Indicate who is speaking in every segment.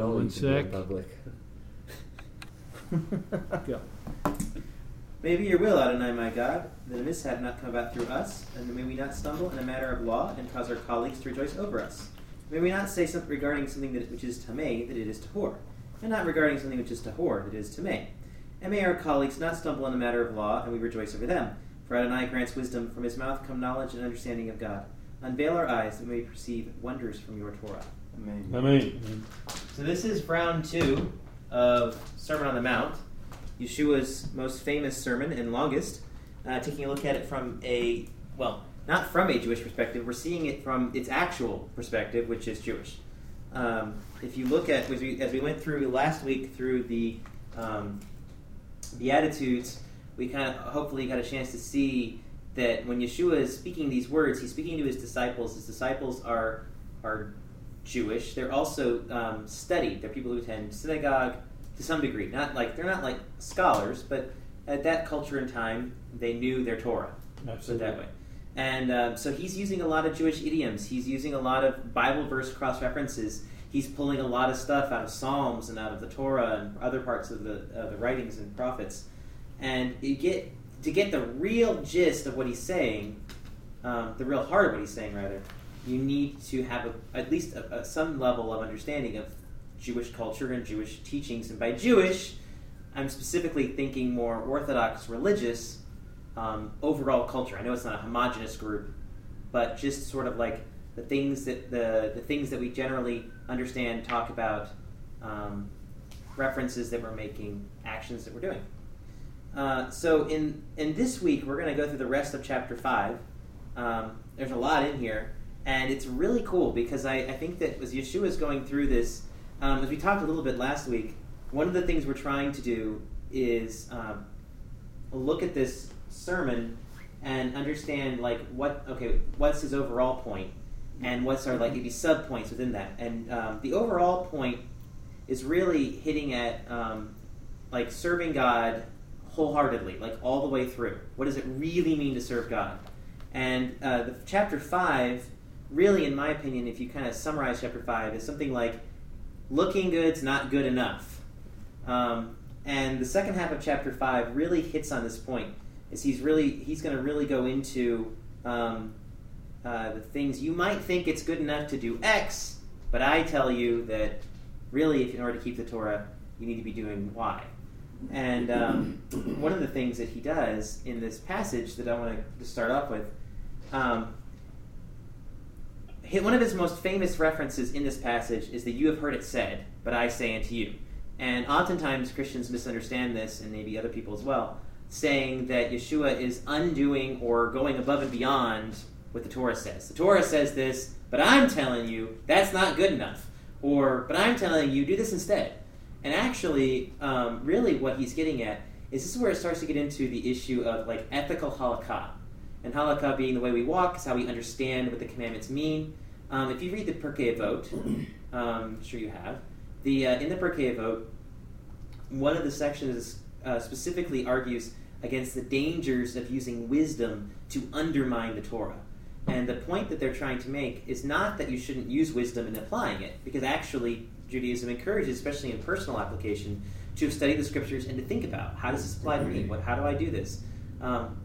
Speaker 1: One sec.
Speaker 2: Public.
Speaker 1: Go.
Speaker 3: Maybe your will, Adonai, my God, that a mishap not come about through us, and may we not stumble in a matter of law and cause our colleagues to rejoice over us. May we not say something regarding something that, which is tameh, that it is tahor, and not regarding something which is tahor, that it is tameh. And may our colleagues not stumble in the matter of law, and we rejoice over them. For Adonai grants wisdom, from his mouth come knowledge and understanding of God. Unveil our eyes that we may perceive wonders from your Torah.
Speaker 2: Amen.
Speaker 1: Amen.
Speaker 3: So this is round two of Sermon on the Mount, Yeshua's most famous sermon and longest. Uh, taking a look at it from a well, not from a Jewish perspective. We're seeing it from its actual perspective, which is Jewish. Um, if you look at as we, as we went through last week through the um, Beatitudes, we kind of hopefully got a chance to see that when Yeshua is speaking these words, he's speaking to his disciples. His disciples are are Jewish. They're also um, studied. They're people who attend synagogue to some degree. Not like they're not like scholars, but at that culture and time, they knew their Torah. Put it that way. And uh, so he's using a lot of Jewish idioms. He's using a lot of Bible verse cross references. He's pulling a lot of stuff out of Psalms and out of the Torah and other parts of the uh, the writings and prophets. And you get to get the real gist of what he's saying, um, the real heart of what he's saying, rather. You need to have a, at least a, a, some level of understanding of Jewish culture and Jewish teachings. And by Jewish, I'm specifically thinking more Orthodox religious um, overall culture. I know it's not a homogenous group, but just sort of like the things that the the things that we generally understand, talk about, um, references that we're making, actions that we're doing. Uh, so in in this week, we're going to go through the rest of chapter five. Um, there's a lot in here, and it's really cool because I, I think that as Yeshua is going through this, um, as we talked a little bit last week, one of the things we're trying to do is um, look at this sermon and understand like what okay what's his overall point? And what's our like maybe sub points within that? And um, the overall point is really hitting at um, like serving god wholeheartedly like all the way through. What does it really mean to serve god? And uh, the chapter 5 really in my opinion if you kind of summarize chapter 5 is something like looking good's not good enough um, and the second half of chapter 5 really hits on this point is he's really he's going to really go into um, uh, the things you might think it's good enough to do X, but I tell you that really, if in order to keep the Torah, you need to be doing Y. And um, one of the things that he does in this passage that I want to start off with, um, one of his most famous references in this passage is that you have heard it said, but I say unto you. And oftentimes Christians misunderstand this, and maybe other people as well saying that Yeshua is undoing or going above and beyond what the Torah says. The Torah says this, but I'm telling you that's not good enough. Or, but I'm telling you, do this instead. And actually, um, really what he's getting at is this is where it starts to get into the issue of like ethical halakha. And halakha being the way we walk is how we understand what the commandments mean. Um, if you read the Pirkei Avot, um, I'm sure you have, the uh, in the Pirkei Avot, one of the sections uh, specifically argues against the dangers of using wisdom to undermine the Torah. And the point that they're trying to make is not that you shouldn't use wisdom in applying it, because actually Judaism encourages, especially in personal application, to study the scriptures and to think about how does this apply to me? What, how do I do this? Um,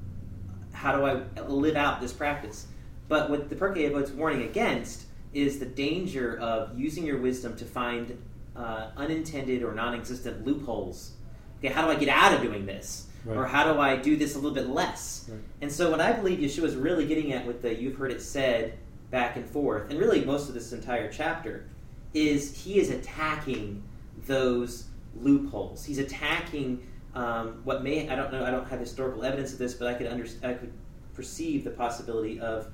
Speaker 3: how do I live out this practice? But what the Pirkei Avot's warning against is the danger of using your wisdom to find uh, unintended or non-existent loopholes. Okay, how do I get out of doing this?
Speaker 1: Right.
Speaker 3: Or how do I do this a little bit less?
Speaker 1: Right.
Speaker 3: And so, what I believe Yeshua is really getting at with the you've heard it said back and forth, and really most of this entire chapter, is he is attacking those loopholes. He's attacking um, what may I don't know I don't have historical evidence of this, but I could under, I could perceive the possibility of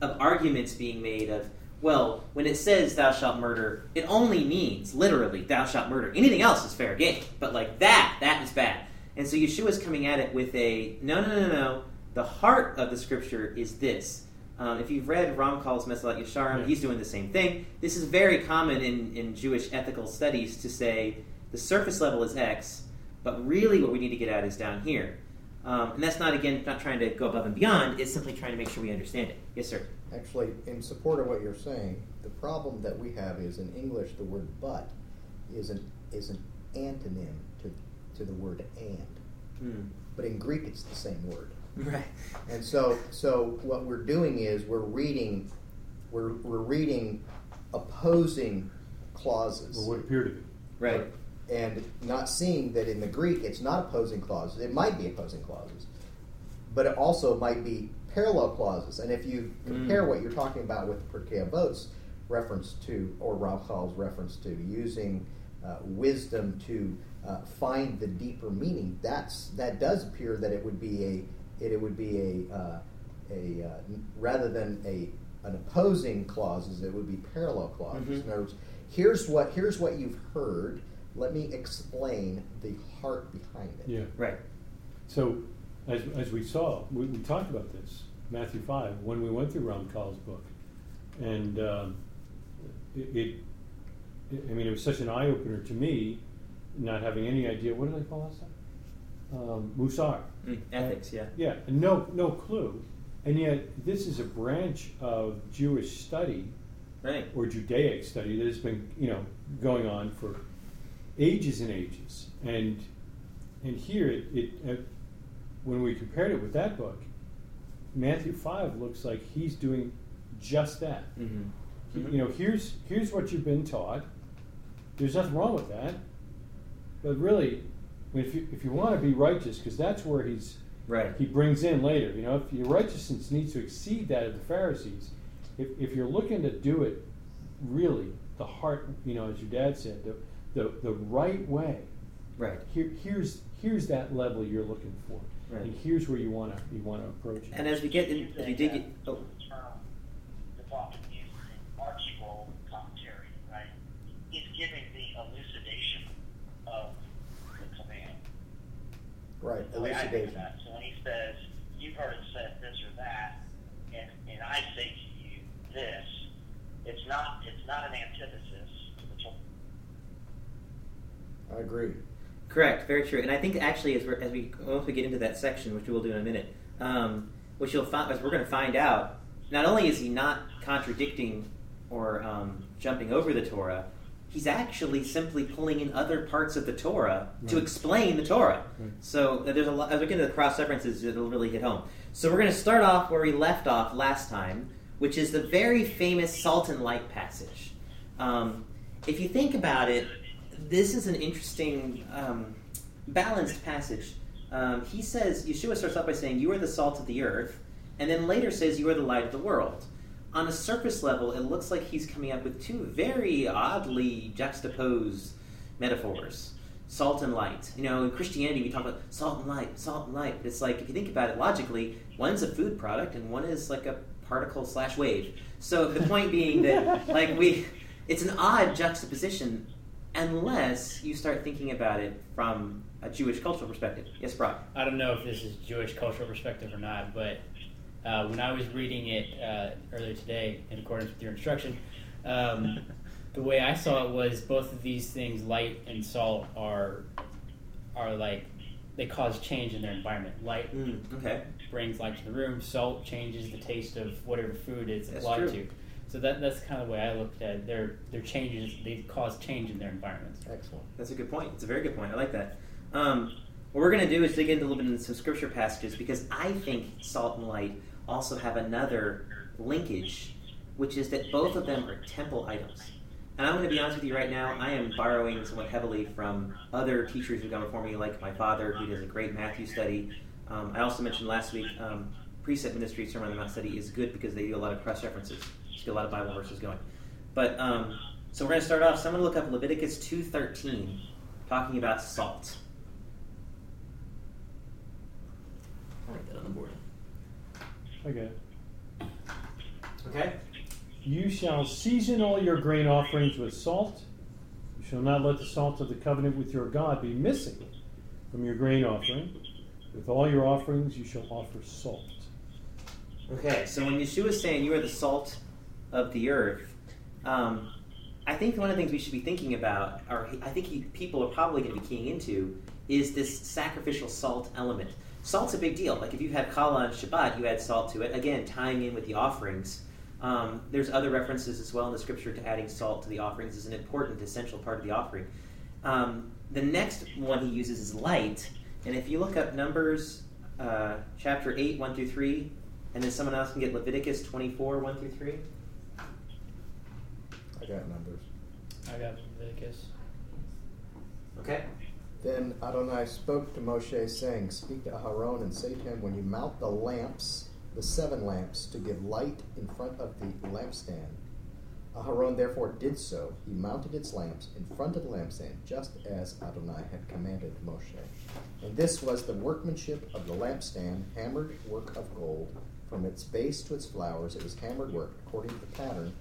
Speaker 3: of arguments being made of well, when it says thou shalt murder, it only means literally thou shalt murder. Anything else is fair game, but like that, that is bad. And so Yeshua is coming at it with a no, no, no, no. The heart of the scripture is this. Um, if you've read Ramchal's Mesillat Yesharim,
Speaker 1: Yeah.
Speaker 3: he's doing the same thing. This is very common in, in Jewish ethical studies to say the surface level is X, but really what we need to get at is down here. Um, and that's not, again, not trying to go above and beyond, it's simply trying to make sure we understand it. Yes, sir.
Speaker 2: Actually, in support of what you're saying, the problem that we have is in English the word but
Speaker 1: is an is an antonym to to the word and.
Speaker 3: Hmm.
Speaker 1: But in Greek, it's the same word.
Speaker 3: Right.
Speaker 1: And so, so what we're doing is we're reading, we're, we're reading opposing clauses,
Speaker 2: Or what appear to be.
Speaker 3: Right.
Speaker 1: And not seeing that in the Greek it's not opposing clauses. It might be opposing clauses, but it also might be parallel clauses. And if you compare
Speaker 3: Mm.
Speaker 1: what you're talking about with Pirkei Avot's reference to, or Ramchal's reference to, using uh, wisdom to uh, find the deeper meaning, that's that does appear that it would be a it, it would be a uh, a uh, rather than a an opposing clauses, it would be parallel clauses.
Speaker 3: Mhm.
Speaker 1: In other words, here's what here's what you've heard. Let me explain the heart behind it.
Speaker 2: Yeah.
Speaker 3: Right.
Speaker 2: So, as, as we saw, we, we talked about this, Matthew 5, when we went through Ramchal's book. And um, it, it, I mean, it was such an eye opener to me, not having any idea. What do they call us? Um, Musar.
Speaker 3: Mm, Ethics. Yeah.
Speaker 2: Yeah, no, no clue. And yet, this is a branch of Jewish study
Speaker 3: Right.
Speaker 2: or Judaic study that has been, you know, going on for ages and ages. And and here, it, it uh, when we compared it with that book, Matthew five looks like he's doing just that.
Speaker 3: Mm-hmm.
Speaker 2: He- You know, here's here's what you've been taught. There's nothing wrong with that, but really, if you if you want to be righteous, because that's where he's
Speaker 3: Right.
Speaker 2: he brings in later. You know, if your righteousness needs to exceed that of the Pharisees, if, if you're looking to do it really, the heart, you know, as your dad said, the, the, the right way,
Speaker 3: Right.
Speaker 2: here, here's, here's that level you're looking for.
Speaker 3: Right.
Speaker 2: And here's where you want to you want to approach it.
Speaker 3: And as we get in, as we dig it, oh,
Speaker 4: term that's often used in Mark Scroll commentary, right, is giving the elucidation of.
Speaker 1: Right,
Speaker 4: way I think of
Speaker 1: elucidation.
Speaker 4: that. So when he says, you've heard it said this or that, and, and I say to you this, it's not, it's not an antithesis to the Torah.
Speaker 1: I agree.
Speaker 3: Correct, very true. And I think actually, as, we're, as we once we get into that section, which we will do in a minute, um, what you'll find, as we're going to find out, not only is he not contradicting or um, jumping over the Torah, he's actually simply pulling in other parts of the Torah to explain the Torah.
Speaker 2: Right.
Speaker 3: So uh, there's a lot. As we get into the cross references, it'll really hit home. So we're going to start off where we left off last time, which is the very famous salt and light passage. Um, if you think about it, this is an interesting um, balanced passage. Um, he says Yeshua starts off by saying, "You are the salt of the earth," and then later says, "You are the light of the world." On a surface level, it looks like he's coming up with two very oddly juxtaposed metaphors: salt and light. You know, in Christianity, we talk about salt and light, salt and light. But it's like if you think about it logically, one's a food product and one is like a particle slash wave. So the point being that like we, it's an odd juxtaposition unless you start thinking about it from a Jewish cultural perspective. Yes, Brock.
Speaker 5: I don't know if this is Jewish cultural perspective or not, but uh, when I was reading it uh, earlier today, in accordance with your instruction, um, the way I saw it was both of these things, light and salt, are are like they cause change in their environment. Light
Speaker 3: Mm, okay.
Speaker 5: brings light to the room. Salt changes the taste of whatever food it's applied to. So that that's kind of the way I looked at it. They're they're changes. They cause change in their environments.
Speaker 1: Excellent.
Speaker 3: That's a good point. It's a very good point. I like that. Um, what we're going to do is dig into a little bit into some scripture passages because I think salt and light also have another linkage, which is that both of them are temple items. And I'm going to be honest with you right now, I am borrowing somewhat heavily from other teachers who've gone before me, like my father, who does a great Matthew study. Um, I also mentioned last week, um, Precept Ministry Sermon on the Mount study is good because they do a lot of cross references. Just get a lot of Bible verses going. But um, so we're going to start off. So I'm going to look up Leviticus 2:13, talking about salt. I'll write that on the board.
Speaker 2: Okay.
Speaker 3: Okay.
Speaker 2: You shall season all your grain offerings with salt. You shall not let the salt of the covenant with your God be missing from your grain offering. With all your offerings you shall offer salt.
Speaker 3: Okay. So when Yeshua is saying you are the salt of the earth, um, I think one of the things we should be thinking about, or I think he, people are probably going to be keying into, is this sacrificial salt element. Salt's a big deal. Like if you have challah on Shabbat, you add salt to it. Again, tying in with the offerings. Um, there's other references as well in the scripture to adding salt to the offerings is an important, essential part of the offering. Um, the next one he uses is light, and if you look up Numbers uh, chapter 8, 1 through 3, and then someone else can get Leviticus 24, 1 through 3.
Speaker 1: I got numbers.
Speaker 5: I got Leviticus.
Speaker 3: Okay.
Speaker 1: Then Adonai spoke to Moshe, saying, Speak to Aharon and say to him, When you mount the lamps, the seven lamps, to give light in front of the lampstand. Aharon therefore did so. He mounted its lamps in front of the lampstand, just as Adonai had commanded Moshe. And this was the workmanship of the lampstand, hammered work of gold. From its base to its flowers, it was hammered work, according to the pattern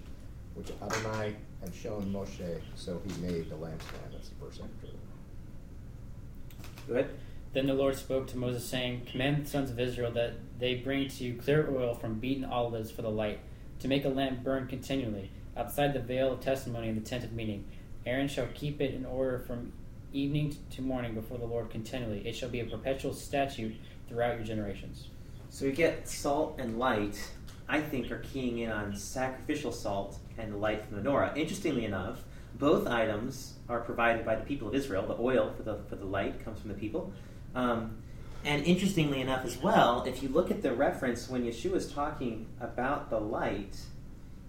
Speaker 1: which Adonai had shown Moshe. So he made the lampstand. That's the first entry.
Speaker 3: Go ahead.
Speaker 5: Then the Lord spoke to Moses, saying, Command the sons of Israel that they bring to you clear oil from beaten olives for the light, to make a lamp burn continually, outside the veil of testimony in the tent of meeting. Aaron shall keep it in order from evening to morning before the Lord continually. It shall be a perpetual statute throughout your generations.
Speaker 3: So we get salt and light, I think, are keying in on sacrificial salt and the light from the menorah. Interestingly enough, both items are provided by the people of Israel. The oil for the, for the light comes from the people. Um, and interestingly enough, as well, if you look at the reference when Yeshua is talking about the light,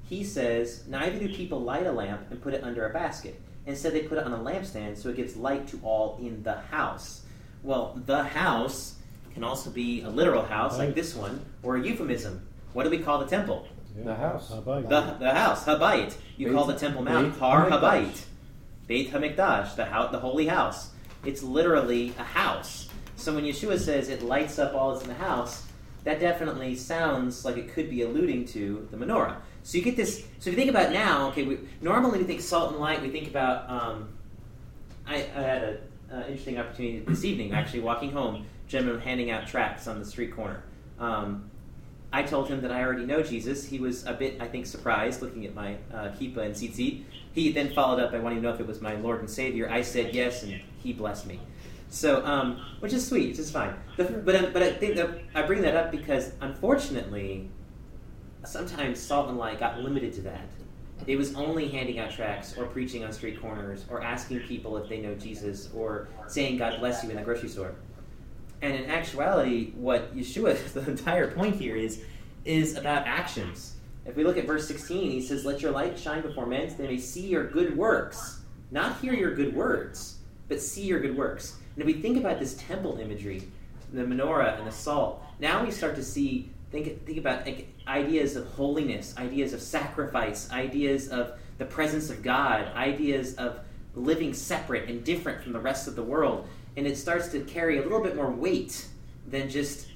Speaker 3: he says, Neither do people light a lamp and put it under a basket. Instead, they put it on a lampstand so it gives light to all in the house. Well, the house can also be a literal house like this one, or a euphemism. What do we call the temple?
Speaker 2: Yeah.
Speaker 6: The house.
Speaker 2: Habayit.
Speaker 3: The, the house, Habayit. You
Speaker 6: Beit-
Speaker 3: call the Temple Mount
Speaker 6: Beit
Speaker 3: Har
Speaker 6: Hamikdash.
Speaker 3: Habayit. Beit Hamikdash, the, house, the holy house. It's literally a house. So when Yeshua says it lights up all that's in the house, that definitely sounds like it could be alluding to the menorah. So you get this. So if you think about now, okay, we, normally we think salt and light. We think about. Um, I, I had an uh, interesting opportunity this evening, actually walking home. Gentleman handing out tracts on the street corner. Um, I told him that I already know Jesus. He was a bit, I think, surprised looking at my uh, and tzitzit. He then followed up by wanting to know if it was my Lord and Savior. I said yes, and he blessed me. So, um, which is sweet, which is fine. The, but uh, but I think I bring that up because unfortunately, sometimes Salt and Light got limited to that. It was only handing out tracts or preaching on street corners or asking people if they know Jesus or saying God bless you in the grocery store. And in actuality, what Yeshua, the entire point here is, is about actions. If we look at verse 16, he says, Let your light shine before men, so they may see your good works. Not hear your good words, but see your good works. And if we think about this temple imagery, the menorah and the salt, now we start to see, think, think about like, ideas of holiness, ideas of sacrifice, ideas of the presence of God, ideas of living separate and different from the rest of the world and it starts to carry a little bit more weight than just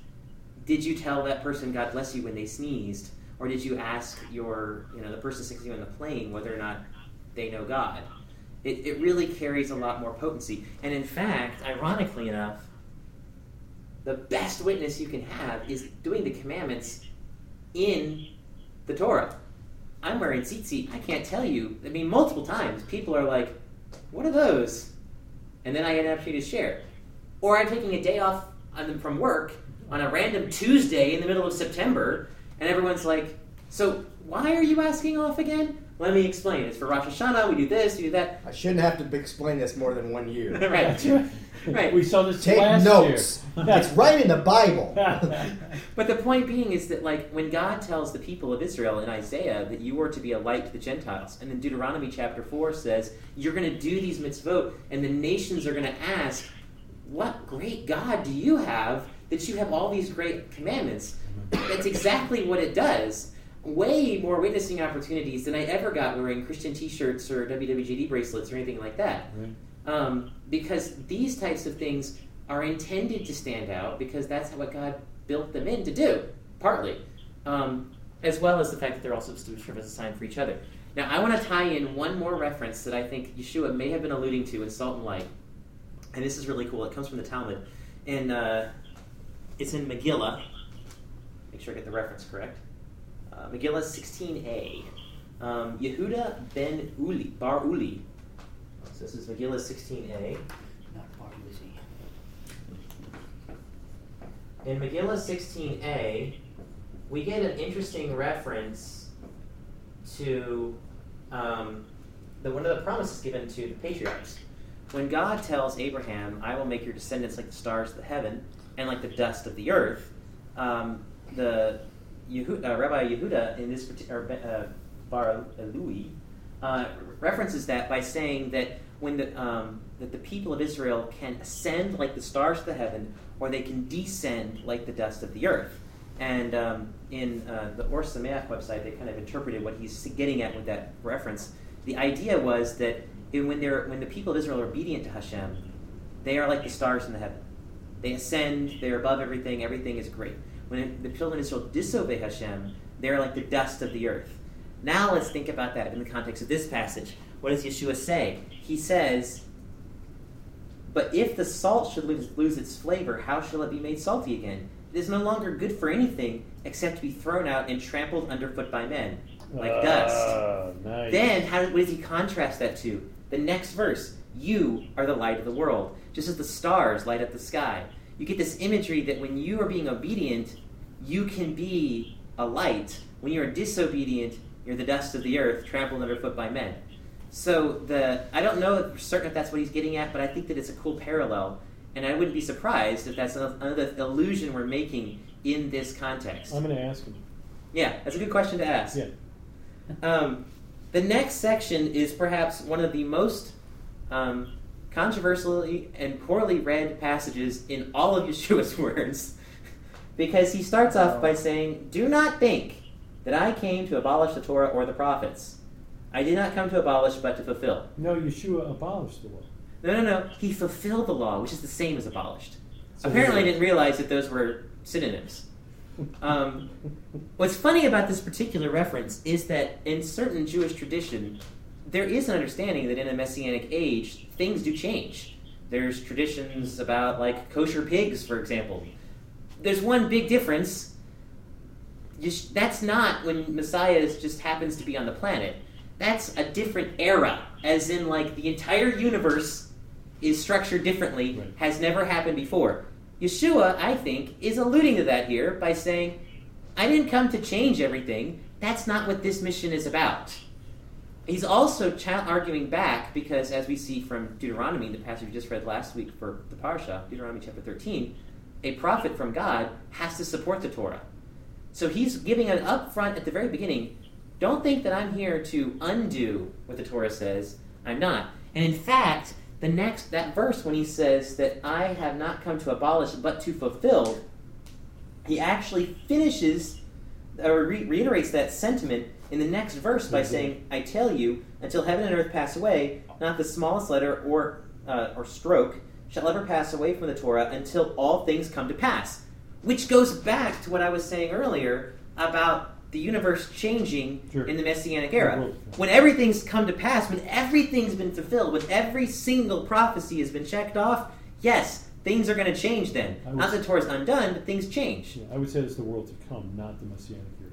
Speaker 3: did you tell that person God bless you when they sneezed? Or did you ask your you know the person sitting you on the plane whether or not they know God? It, it really carries a lot more potency. And in fact ironically enough the best witness you can have is doing the commandments in the Torah. I'm wearing tzitzit. I can't tell you. I mean multiple times people are like what are those and then I get an opportunity to share. Or I'm taking a day off from work on a random Tuesday in the middle of September, and everyone's like, "So why are you asking off again?" Let me explain. It's for Rosh Hashanah. We do this, we do that.
Speaker 1: I shouldn't have to explain this more than one year.
Speaker 3: right, right.
Speaker 2: We saw this
Speaker 1: Take
Speaker 2: last
Speaker 1: notes.
Speaker 2: year.
Speaker 1: That's right in the Bible.
Speaker 3: But the point being is that, like, when God tells the people of Israel in Isaiah that you are to be a light to the Gentiles, and then Deuteronomy chapter 4 says you're going to do these mitzvot, and the nations are going to ask, What great God do you have that you have all these great commandments? That's exactly what it does. Way more witnessing opportunities than I ever got wearing Christian t shirts or WWJD bracelets or anything like that
Speaker 2: Right.
Speaker 3: Um, because these types of things are intended to stand out because that's what God built them in to do, partly, um, as well as the fact that they're also to serve as a sign for each other. Now, I want to tie in one more reference that I think Yeshua may have been alluding to in Salt and Light, and this is really cool. It comes from the Talmud, and uh, it's in Megillah. Make sure I get the reference correct. Uh, Megillah 16a. Um, Yehuda ben Uli, Bar Uli. So this is Megillah 16a.
Speaker 5: Not Uzi.
Speaker 3: In Megillah 16a, we get an interesting reference to um, the, one of the promises given to the patriarchs. When God tells Abraham, I will make your descendants like the stars of the heaven and like the dust of the earth, um, the Yehu, uh, Rabbi Yehuda in this particular uh, Bar Ilai uh, references that by saying that when the um, that the people of Israel can ascend like the stars of the heaven, or they can descend like the dust of the earth. And um, in uh, the Ohr Somayach website, they kind of interpreted what he's getting at with that reference. The idea was that when they're when the people of Israel are obedient to Hashem, they are like the stars in the heaven. They ascend, they're above everything, everything is great. When the children of Israel disobey Hashem, they're like the dust of the earth. Now let's think about that in the context of this passage. What does Yeshua say? He says, But if the salt should lose, lose its flavor, how shall it be made salty again? It is no longer good for anything except to be thrown out and trampled underfoot by men, like
Speaker 2: Ah,
Speaker 3: dust.
Speaker 2: nice.
Speaker 3: Then, how, what does he contrast that to? The next verse You are the light of the world, just as the stars light up the sky. You get this imagery that when you are being obedient, you can be a light. When you are disobedient, you're the dust of the earth, trampled underfoot by men. So the I don't know for certain if that's what he's getting at, but I think that it's a cool parallel, and I wouldn't be surprised if that's another another illusion we're making in this context.
Speaker 2: I'm going to ask him.
Speaker 3: Yeah, that's a good question to ask.
Speaker 2: Yeah.
Speaker 3: Um, the next section is perhaps one of the most um, controversially and poorly read passages in all of Yeshua's words, because he starts off by saying, "Do not think that I came to abolish the Torah or the prophets. I did not come to abolish, but to fulfill."
Speaker 2: No, Yeshua abolished the law.
Speaker 3: No, no, no. He fulfilled the law, which is the same as abolished.
Speaker 2: So
Speaker 3: Apparently, I didn't realize that those were synonyms. Um, What's funny about this particular reference is that in certain Jewish tradition, there is an understanding that in a messianic age, things do change. There's traditions about like kosher pigs, for example. There's one big difference. That's not when Messiah just happens to be on the planet. That's a different era, as in like the entire universe is structured differently,
Speaker 2: Right.
Speaker 3: has never happened before. Yeshua, I think, is alluding to that here by saying, I didn't come to change everything. That's not what this mission is about. He's also arguing back because, as we see from Deuteronomy, the passage we just read last week for the Parsha, Deuteronomy chapter 13, a prophet from God has to support the Torah. So he's giving an upfront at the very beginning don't think that I'm here to undo what the Torah says. I'm not. And in fact, the next that verse when he says that I have not come to abolish but to fulfill, he actually finishes or re- reiterates that sentiment in the next verse by
Speaker 2: Mhm.
Speaker 3: saying, "I tell you, until heaven and earth pass away, not the smallest letter or uh, or stroke shall ever pass away from the Torah until all things come to pass." Which goes back to what I was saying earlier about the universe changing
Speaker 2: Sure.
Speaker 3: in the Messianic era. When everything's come to pass, when everything's been fulfilled, when every single prophecy has been checked off, yes, things are going to change then.
Speaker 2: Would-
Speaker 3: Not that Torah's undone, but things change.
Speaker 2: Yeah, I would say it's the world to come, not the Messianic era.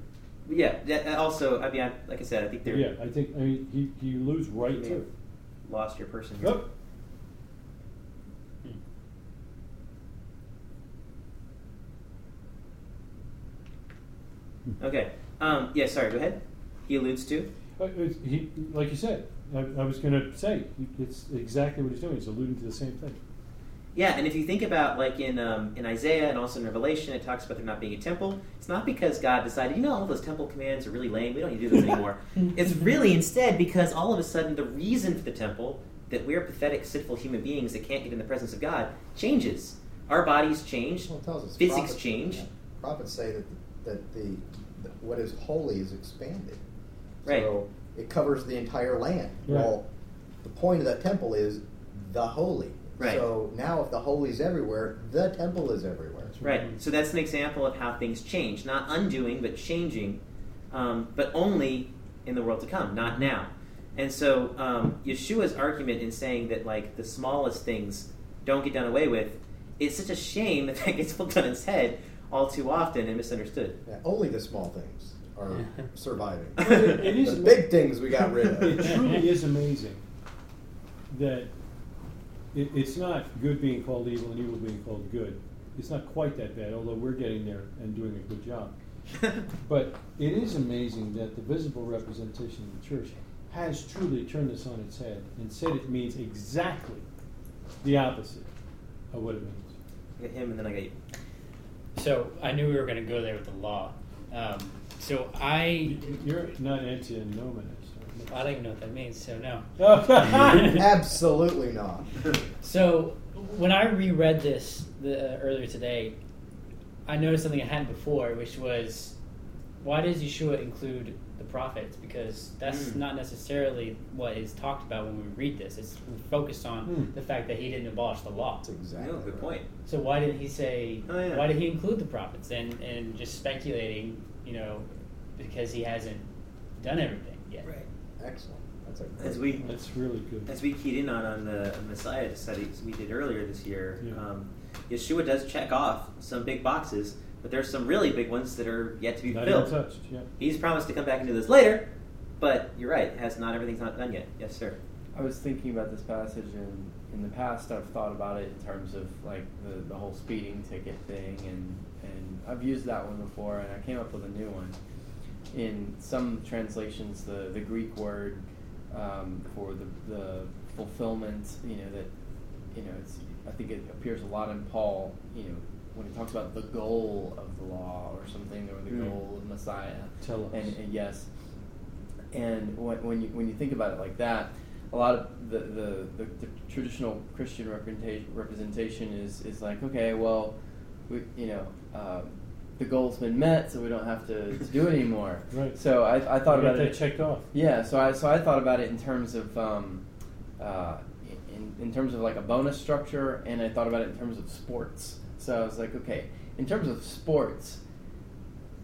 Speaker 3: Yeah, that- also, I mean, I, like I said, I think they're
Speaker 2: Yeah, I think I mean he, he alludes right
Speaker 3: You
Speaker 2: to
Speaker 3: lost your person here.
Speaker 2: Yep.
Speaker 3: Okay. Um, yeah, sorry, go ahead. He alludes to.
Speaker 2: Uh, he, like you said, I, I was going to say it's exactly what he's doing. He's alluding to the same thing.
Speaker 3: Yeah, and if you think about like in um, in Isaiah and also in Revelation, it talks about there not being a temple. It's not because God decided, you know, all those temple commands are really lame. We don't need to do this anymore. it's really instead because all of a sudden the reason for the temple that we're pathetic, sinful human beings that can't get in the presence of God changes. Our bodies change.
Speaker 1: Well, it tells us
Speaker 3: Physics
Speaker 1: prophets-
Speaker 3: change.
Speaker 1: yeah, prophets say that that the that what is holy is expanded.
Speaker 3: Right.
Speaker 1: So it covers the entire land.
Speaker 2: Right.
Speaker 1: Well, the point of that temple is the holy.
Speaker 3: Right.
Speaker 1: So now, if the holy is everywhere, the temple is everywhere.
Speaker 3: Right. So that's an example of how things change, not undoing, but changing, um, but only in the world to come, not now. And so um, Yeshua's argument in saying that like the smallest things don't get done away with it's such a shame that that gets put on its head all too often and misunderstood.
Speaker 1: Yeah, only the small things are surviving.
Speaker 2: But it- it is-
Speaker 1: the big things we got rid of.
Speaker 2: It truly is amazing that it, it's not good being called evil and evil being called good. It's not quite that bad, although we're getting there and doing a good job. But it is amazing that the visible representation of the church has truly turned this on its head and said it means exactly the opposite of what it means.
Speaker 3: I got him, and then I got you.
Speaker 5: So I knew we were going to go there with the law. Um, so I,
Speaker 2: You're not antinomianist.
Speaker 5: I don't even know what that means. So no.
Speaker 1: Absolutely not.
Speaker 5: So when I reread this the, uh, earlier today, I noticed something I hadn't before, which was why does Yeshua include the prophets? Because that's
Speaker 3: Hmm.
Speaker 5: not necessarily what is talked about when we read this. It's focused on
Speaker 2: Hmm.
Speaker 5: the fact that he didn't abolish the law.
Speaker 1: That's exactly.
Speaker 3: No, good
Speaker 1: right.
Speaker 3: point.
Speaker 5: So why did he say?
Speaker 3: Oh, yeah.
Speaker 5: Why did he include the prophets? And and just speculating, you know, because he hasn't done everything yet.
Speaker 3: Right.
Speaker 1: Excellent. That's a
Speaker 3: As we
Speaker 1: point.
Speaker 2: That's really good.
Speaker 3: as we keyed in on on the Messiah studies we did earlier this year,
Speaker 2: Yeah.
Speaker 3: um, Yeshua does check off some big boxes, but there's some really big ones that are yet to be
Speaker 2: Not even touched. Yeah.
Speaker 3: He's promised to come back and do this later, but you're right. Has not everything's not done yet. Yes, sir.
Speaker 6: I was thinking about this passage, and in the past, I've thought about it in terms of like the, the whole speeding ticket thing, and and I've used that one before, and I came up with a new one. In some translations, the the Greek word um, for the the fulfillment, you know that, you know, it's I think it appears a lot in Paul, you know, when he talks about the goal of the law or something, or the
Speaker 3: Mm.
Speaker 6: goal of Messiah.
Speaker 2: Tell us.
Speaker 6: And, and yes, and when, when you when you think about it like that, a lot of the the, the, the traditional Christian representation representation is is like okay, well, we you know. Um, the goal's been met, so we don't have to, to do it anymore.
Speaker 2: Right.
Speaker 6: So I, I thought about
Speaker 2: that
Speaker 6: it.
Speaker 2: checked off.
Speaker 6: Yeah, so I so I thought about it in terms of um, uh, in, in terms of like a bonus structure, and I thought about it in terms of sports. So I was like, okay, in terms of sports,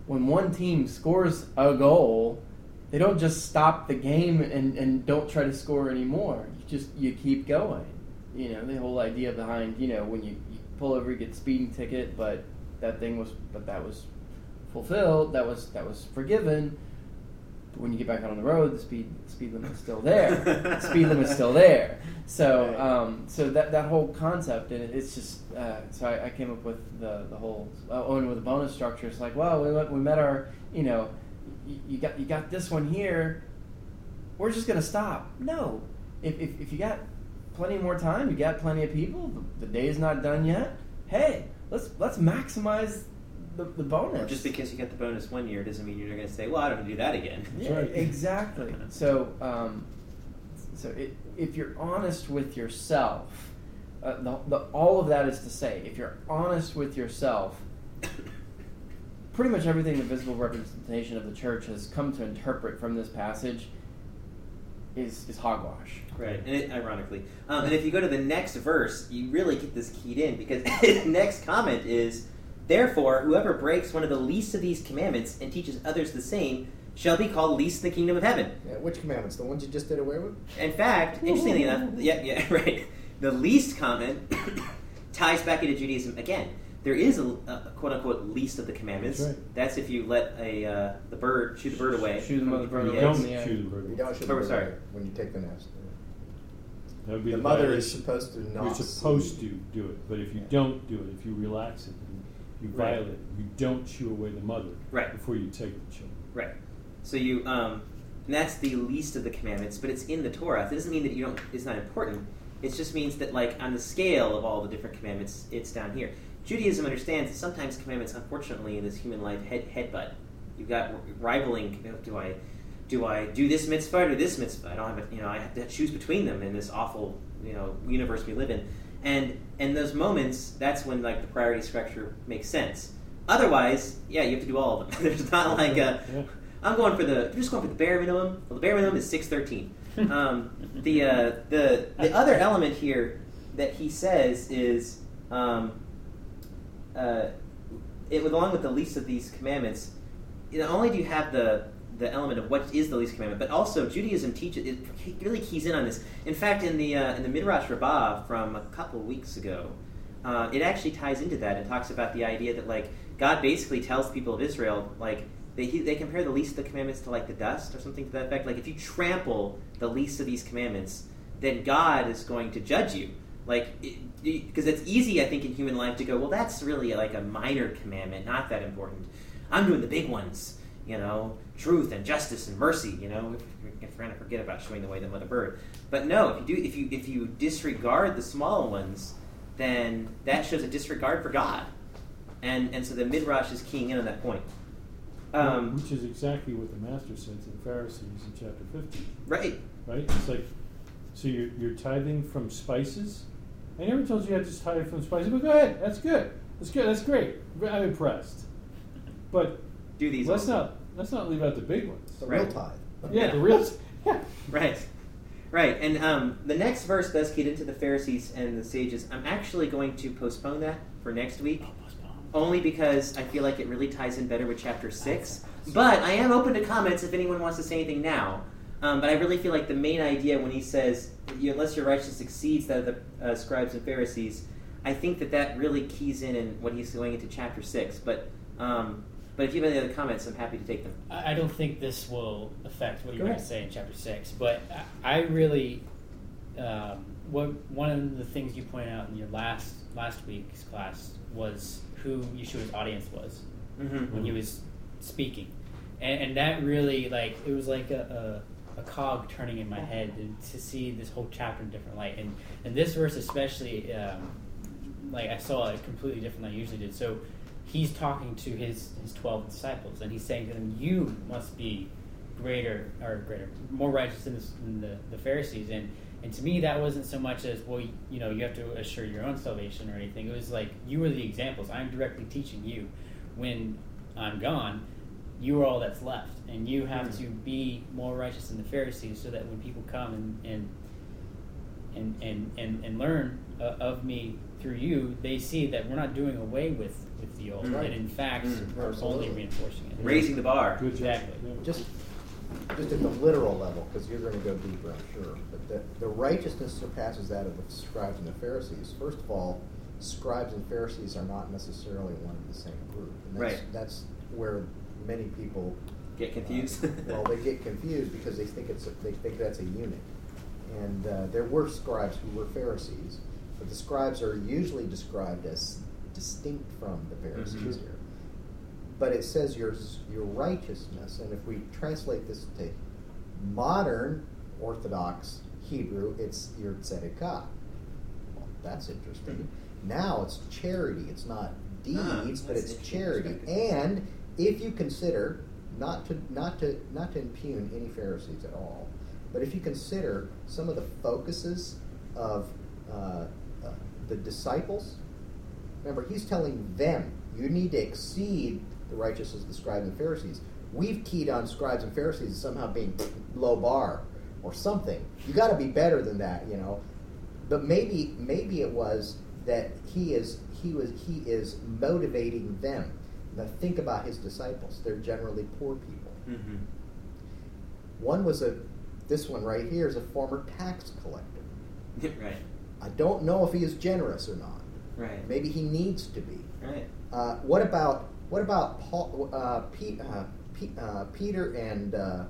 Speaker 6: when one team scores a goal, they don't just stop the game and, and don't try to score anymore. You just you keep going. You know the whole idea behind you know when you, you pull over, you get speeding ticket, but that thing was but that was fulfilled. That was that was forgiven. But when you get back out on the road, the speed speed limit is still there. the speed limit is still there. So um, so that that whole concept and it, it's just uh, so I, I came up with the the whole uh, oh, and with the bonus structure. It's like well we met, we met our you know you, you got you got this one here. We're just gonna stop. No, if if, if you got plenty more time, you got plenty of people. The, the day is not done yet. Hey, let's let's maximize the, the bonus.
Speaker 3: Just because you got the bonus one year doesn't mean you're going to say, "Well, I don't do that again."
Speaker 6: Yeah,
Speaker 2: right.
Speaker 6: exactly. So, um, so it, if you're honest with yourself, uh, the, the, all of that is to say, if you're honest with yourself, pretty much everything the visible representation of the church has come to interpret from this passage is is hogwash.
Speaker 3: Right, and it, ironically, um, and if you go to the next verse, you really get this keyed in because his next comment is, "Therefore, whoever breaks one of the least of these commandments and teaches others the same shall be called least in the kingdom of heaven."
Speaker 1: Yeah, which commandments? The ones you just did away with?
Speaker 3: In fact, interestingly enough, yeah, yeah, right. The least comment ties back into Judaism again. There is a, a quote unquote least of the commandments.
Speaker 2: That's right.
Speaker 3: That's if you let a uh, the bird shoot the bird away.
Speaker 6: Shoot the mother bird
Speaker 3: from
Speaker 6: away.
Speaker 2: Don't shoot the bird.
Speaker 1: You don't shoot
Speaker 3: Oh,
Speaker 1: the bird
Speaker 3: sorry.
Speaker 1: when you take the nest.
Speaker 2: That would be
Speaker 1: The
Speaker 2: the
Speaker 1: mother is supposed to not.
Speaker 2: You're supposed to do it, but if you
Speaker 1: Yeah.
Speaker 2: don't do it, if you relax it, and you
Speaker 3: Right.
Speaker 2: violate, it, you don't chew away the mother
Speaker 3: Right.
Speaker 2: before you take the children.
Speaker 3: Right. So you, um, and that's the least of the commandments, but it's in the Torah. It doesn't mean that you don't. It's not important. It just means that, like, on the scale of all the different commandments, it's down here. Judaism understands that sometimes commandments, unfortunately, in this human life, head headbutt. You've got rivaling. Do I, do I do this mitzvah or this mitzvah? I don't have a, you know, I have to choose between them in this awful, you know, universe we live in. And and those moments, that's when like the priority structure makes sense. Otherwise, yeah, you have to do all of them. There's not like a,
Speaker 2: Yeah.
Speaker 3: I'm going for the. I'm just going for the bare minimum. Well, the bare minimum is six thirteen. Um, the uh, the the other element here that he says is, um, uh, it along with the least of these commandments. Not only do you have the the element of what is the least commandment, but also Judaism teaches it really keys in on this. In fact, in the uh, in the Midrash Rabbah from a couple weeks ago, uh, it actually ties into that and talks about the idea that like God basically tells people of Israel like they they compare the least of the commandments to like the dust or something to that effect. Like if you trample the least of these commandments, then God is going to judge you. Like because it's easy, I think, in human life to go, well, that's really like a minor commandment, not that important. I'm doing the big ones, you know, truth and justice and mercy. You know, if we're going to forget about showing the way the mother bird. But no, if you do, if you if you disregard the small ones, then that shows a disregard for God, and and so the midrash is keying in on that point. Um,
Speaker 2: Which is exactly what the master said to the Pharisees in chapter 15.
Speaker 3: right.
Speaker 2: right? It's like, so you're, you're tithing from spices. I never told you you had to tithe from spices, but go ahead. That's good. That's good. That's great. I'm impressed. But
Speaker 3: Do these.
Speaker 2: let's
Speaker 3: also.
Speaker 2: not let's not leave out the big ones.
Speaker 1: The
Speaker 3: Right.
Speaker 1: real tithe.
Speaker 2: Yeah,
Speaker 3: Yeah.
Speaker 2: the real. Yeah.
Speaker 3: Right. Right. And um, the next verse does get into the Pharisees and the sages. I'm actually going to postpone that for next week, only because I feel like it really ties in better with chapter 6. But I am open to comments if anyone wants to say anything now. Um, but I really feel like the main idea when he says, unless your righteousness exceeds that of the uh, scribes and Pharisees, I think that that really keys in in what he's going into chapter 6. But um, but if you have any other comments, I'm happy to take them.
Speaker 5: I don't think this will affect what
Speaker 3: Go
Speaker 5: you're going to say in chapter six, but I really, um, what one of the things you pointed out in your last last week's class was who Yeshua's audience was
Speaker 3: Mm-hmm.
Speaker 5: when he was speaking, and, and that really like it was like a, a, a cog turning in my head to, to see this whole chapter in a different light, and and this verse especially, um, like I saw it completely different than I usually did. So he's talking to his his twelve disciples, and he's saying to them, "You must be greater or greater, more righteous than, this, than the, the Pharisees." And and to me, that wasn't so much as well, you know, you have to assure your own salvation or anything. It was like you are the examples. I'm directly teaching you. When I'm gone, you are all that's left, and you have
Speaker 3: Mhm.
Speaker 5: to be more righteous than the Pharisees, so that when people come and and and and, and, and learn uh, of me through you, they see that we're not doing away with, with the old,
Speaker 3: Right.
Speaker 5: and in fact,
Speaker 3: Mm,
Speaker 5: we're
Speaker 1: absolutely.
Speaker 5: only reinforcing it.
Speaker 3: Raising the bar.
Speaker 2: Good.
Speaker 5: Exactly.
Speaker 2: Yeah.
Speaker 1: Just, just at the literal level, because you're going to go deeper, I'm sure. But the, the righteousness surpasses that of the scribes and the Pharisees. First of all, scribes and Pharisees are not necessarily one and the same group. And that's,
Speaker 3: Right.
Speaker 1: That's where many people
Speaker 3: Get confused.
Speaker 1: uh, well, they get confused because they think it's a, they think that's a unit. And uh, there were scribes who were Pharisees, but the scribes are usually described as distinct from the Pharisees
Speaker 3: Mhm.
Speaker 1: here. But it says your your righteousness, and if we translate this to modern Orthodox Hebrew, it's your tzedakah. Well, that's interesting. Now it's charity. It's not
Speaker 3: Ah,
Speaker 1: deeds, but it's charity. And if you consider not to not to not to impugn any Pharisees at all, but if you consider some of the focuses of uh, uh, the disciples, remember he's telling them you need to exceed the righteousness of the scribes and Pharisees. We've keyed on scribes and Pharisees as somehow being low bar or something. You got to be better than that, you know. But maybe maybe it was that he is he was he is motivating them. Now think about his disciples. They're generally poor people.
Speaker 3: mm-hmm.
Speaker 1: One was a this one right here is a former tax collector.
Speaker 3: right.
Speaker 1: I don't know if he is generous or not.
Speaker 3: Right.
Speaker 1: Maybe he needs to be.
Speaker 3: Right.
Speaker 1: Uh, what about what about Paul, uh, Pete, uh, Pete, uh, Peter and uh,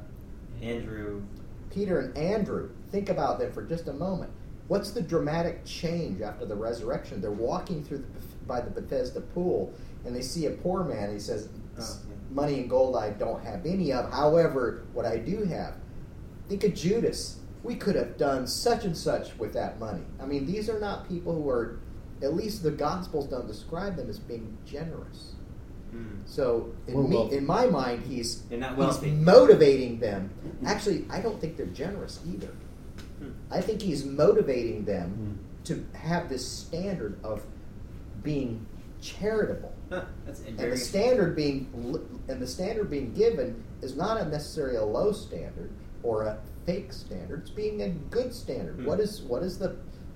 Speaker 3: Andrew.
Speaker 1: Peter and Andrew? Think about them for just a moment. What's the dramatic change after the resurrection? They're walking through the, by the Bethesda pool, and they see a poor man. He says,
Speaker 3: Oh, yeah.
Speaker 1: "Money and gold I don't have any of. However, what I do have." Think of Judas. We could have done such and such with that money. I mean, these are not people who are, at least the Gospels don't describe them as being generous.
Speaker 3: Mm.
Speaker 1: So
Speaker 2: Or
Speaker 1: in, me,
Speaker 2: wealthy.
Speaker 1: in my mind, he's
Speaker 3: not
Speaker 1: he's motivating them. Actually, I don't think they're generous either.
Speaker 3: Hmm.
Speaker 1: I think he's motivating them
Speaker 2: Hmm.
Speaker 1: to have this standard of being charitable,
Speaker 3: Huh, that's
Speaker 1: and the standard being and the standard being given is not a necessarily a low standard or a fake standard. It's being a good standard.
Speaker 3: Hmm.
Speaker 1: What is what is the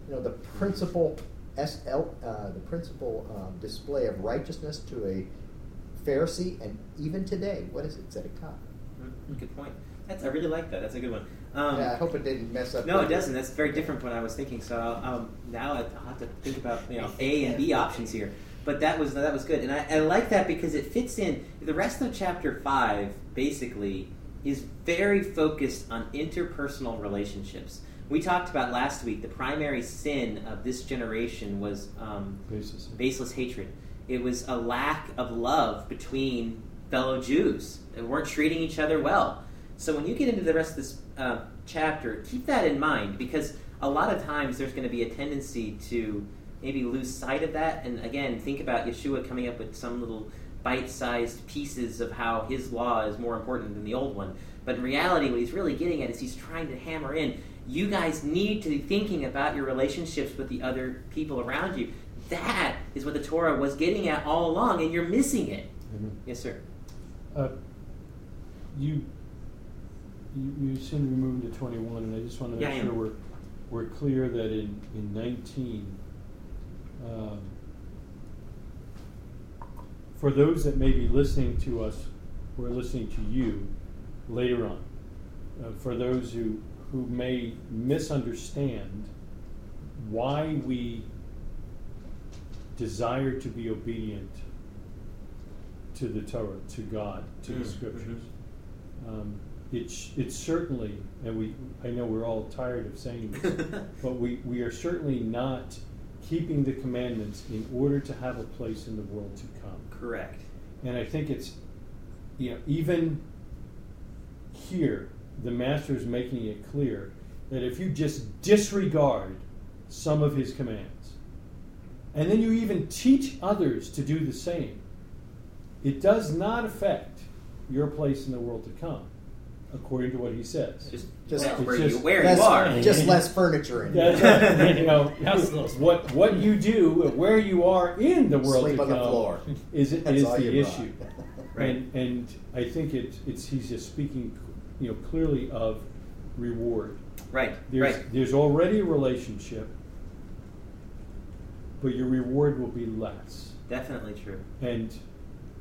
Speaker 1: you know the principal SL uh, the principal um, display of righteousness to a Pharisee and even today what is it tzedakah?
Speaker 3: Mm, Good point. That's I really like that. That's a good one. Um,
Speaker 1: yeah, I hope it didn't mess up.
Speaker 3: No, it doesn't. That's very different from what I was thinking. So um, now I'll have to think about you know A and B options here. But that was that was good, and I, I like that because it fits in. The rest of chapter five basically is very focused on interpersonal relationships. We talked about last week the primary sin of this generation was um,
Speaker 2: Basis.
Speaker 3: baseless hatred. It was a lack of love between fellow Jews They weren't treating each other well. So when you get into the rest of this uh, chapter, keep that in mind because a lot of times there's going to be a tendency to maybe lose sight of that. And again, think about Yeshua coming up with some little bite sized pieces of how his law is more important than the old one. But in reality, what he's really getting at is he's trying to hammer in you guys need to be thinking about your relationships with the other people around you. That is what the Torah was getting at all along, and you're missing it.
Speaker 2: Mhm.
Speaker 3: Yes, sir.
Speaker 2: Uh, you, you you seem to be moving to 21, and I just want to make
Speaker 3: I
Speaker 2: sure we're we're clear that in in 19, um, for those that may be listening to us we're listening to you later on, uh, for those who who may misunderstand why we desire to be obedient to the Torah, to God, to the
Speaker 3: Mm,
Speaker 2: Scriptures. Um, it's it's certainly, and we I know we're all tired of saying this, but we, we are certainly not keeping the commandments in order to have a place in the world to come.
Speaker 3: Correct.
Speaker 2: And I think it's, you know, even here, the master is making it clear that if you just disregard some of his commands, and then you even teach others to do the same, it does not affect your place in the world to come, according to what he says.
Speaker 3: Just,
Speaker 1: Just-
Speaker 3: well, where,
Speaker 2: just
Speaker 3: you, where
Speaker 1: less,
Speaker 3: you are.
Speaker 1: just less furniture in
Speaker 2: That's
Speaker 1: here.
Speaker 2: right. You know,
Speaker 5: House
Speaker 2: what what you do, where you are in the world
Speaker 1: Sleep
Speaker 2: to
Speaker 1: on the
Speaker 2: come,
Speaker 1: floor.
Speaker 2: is is the issue.
Speaker 3: Right.
Speaker 2: And and I think it, it's he's just speaking, you know, clearly of reward.
Speaker 3: Right,
Speaker 2: There's
Speaker 3: right.
Speaker 2: there's already a relationship, but your reward will be less.
Speaker 3: Definitely true.
Speaker 2: And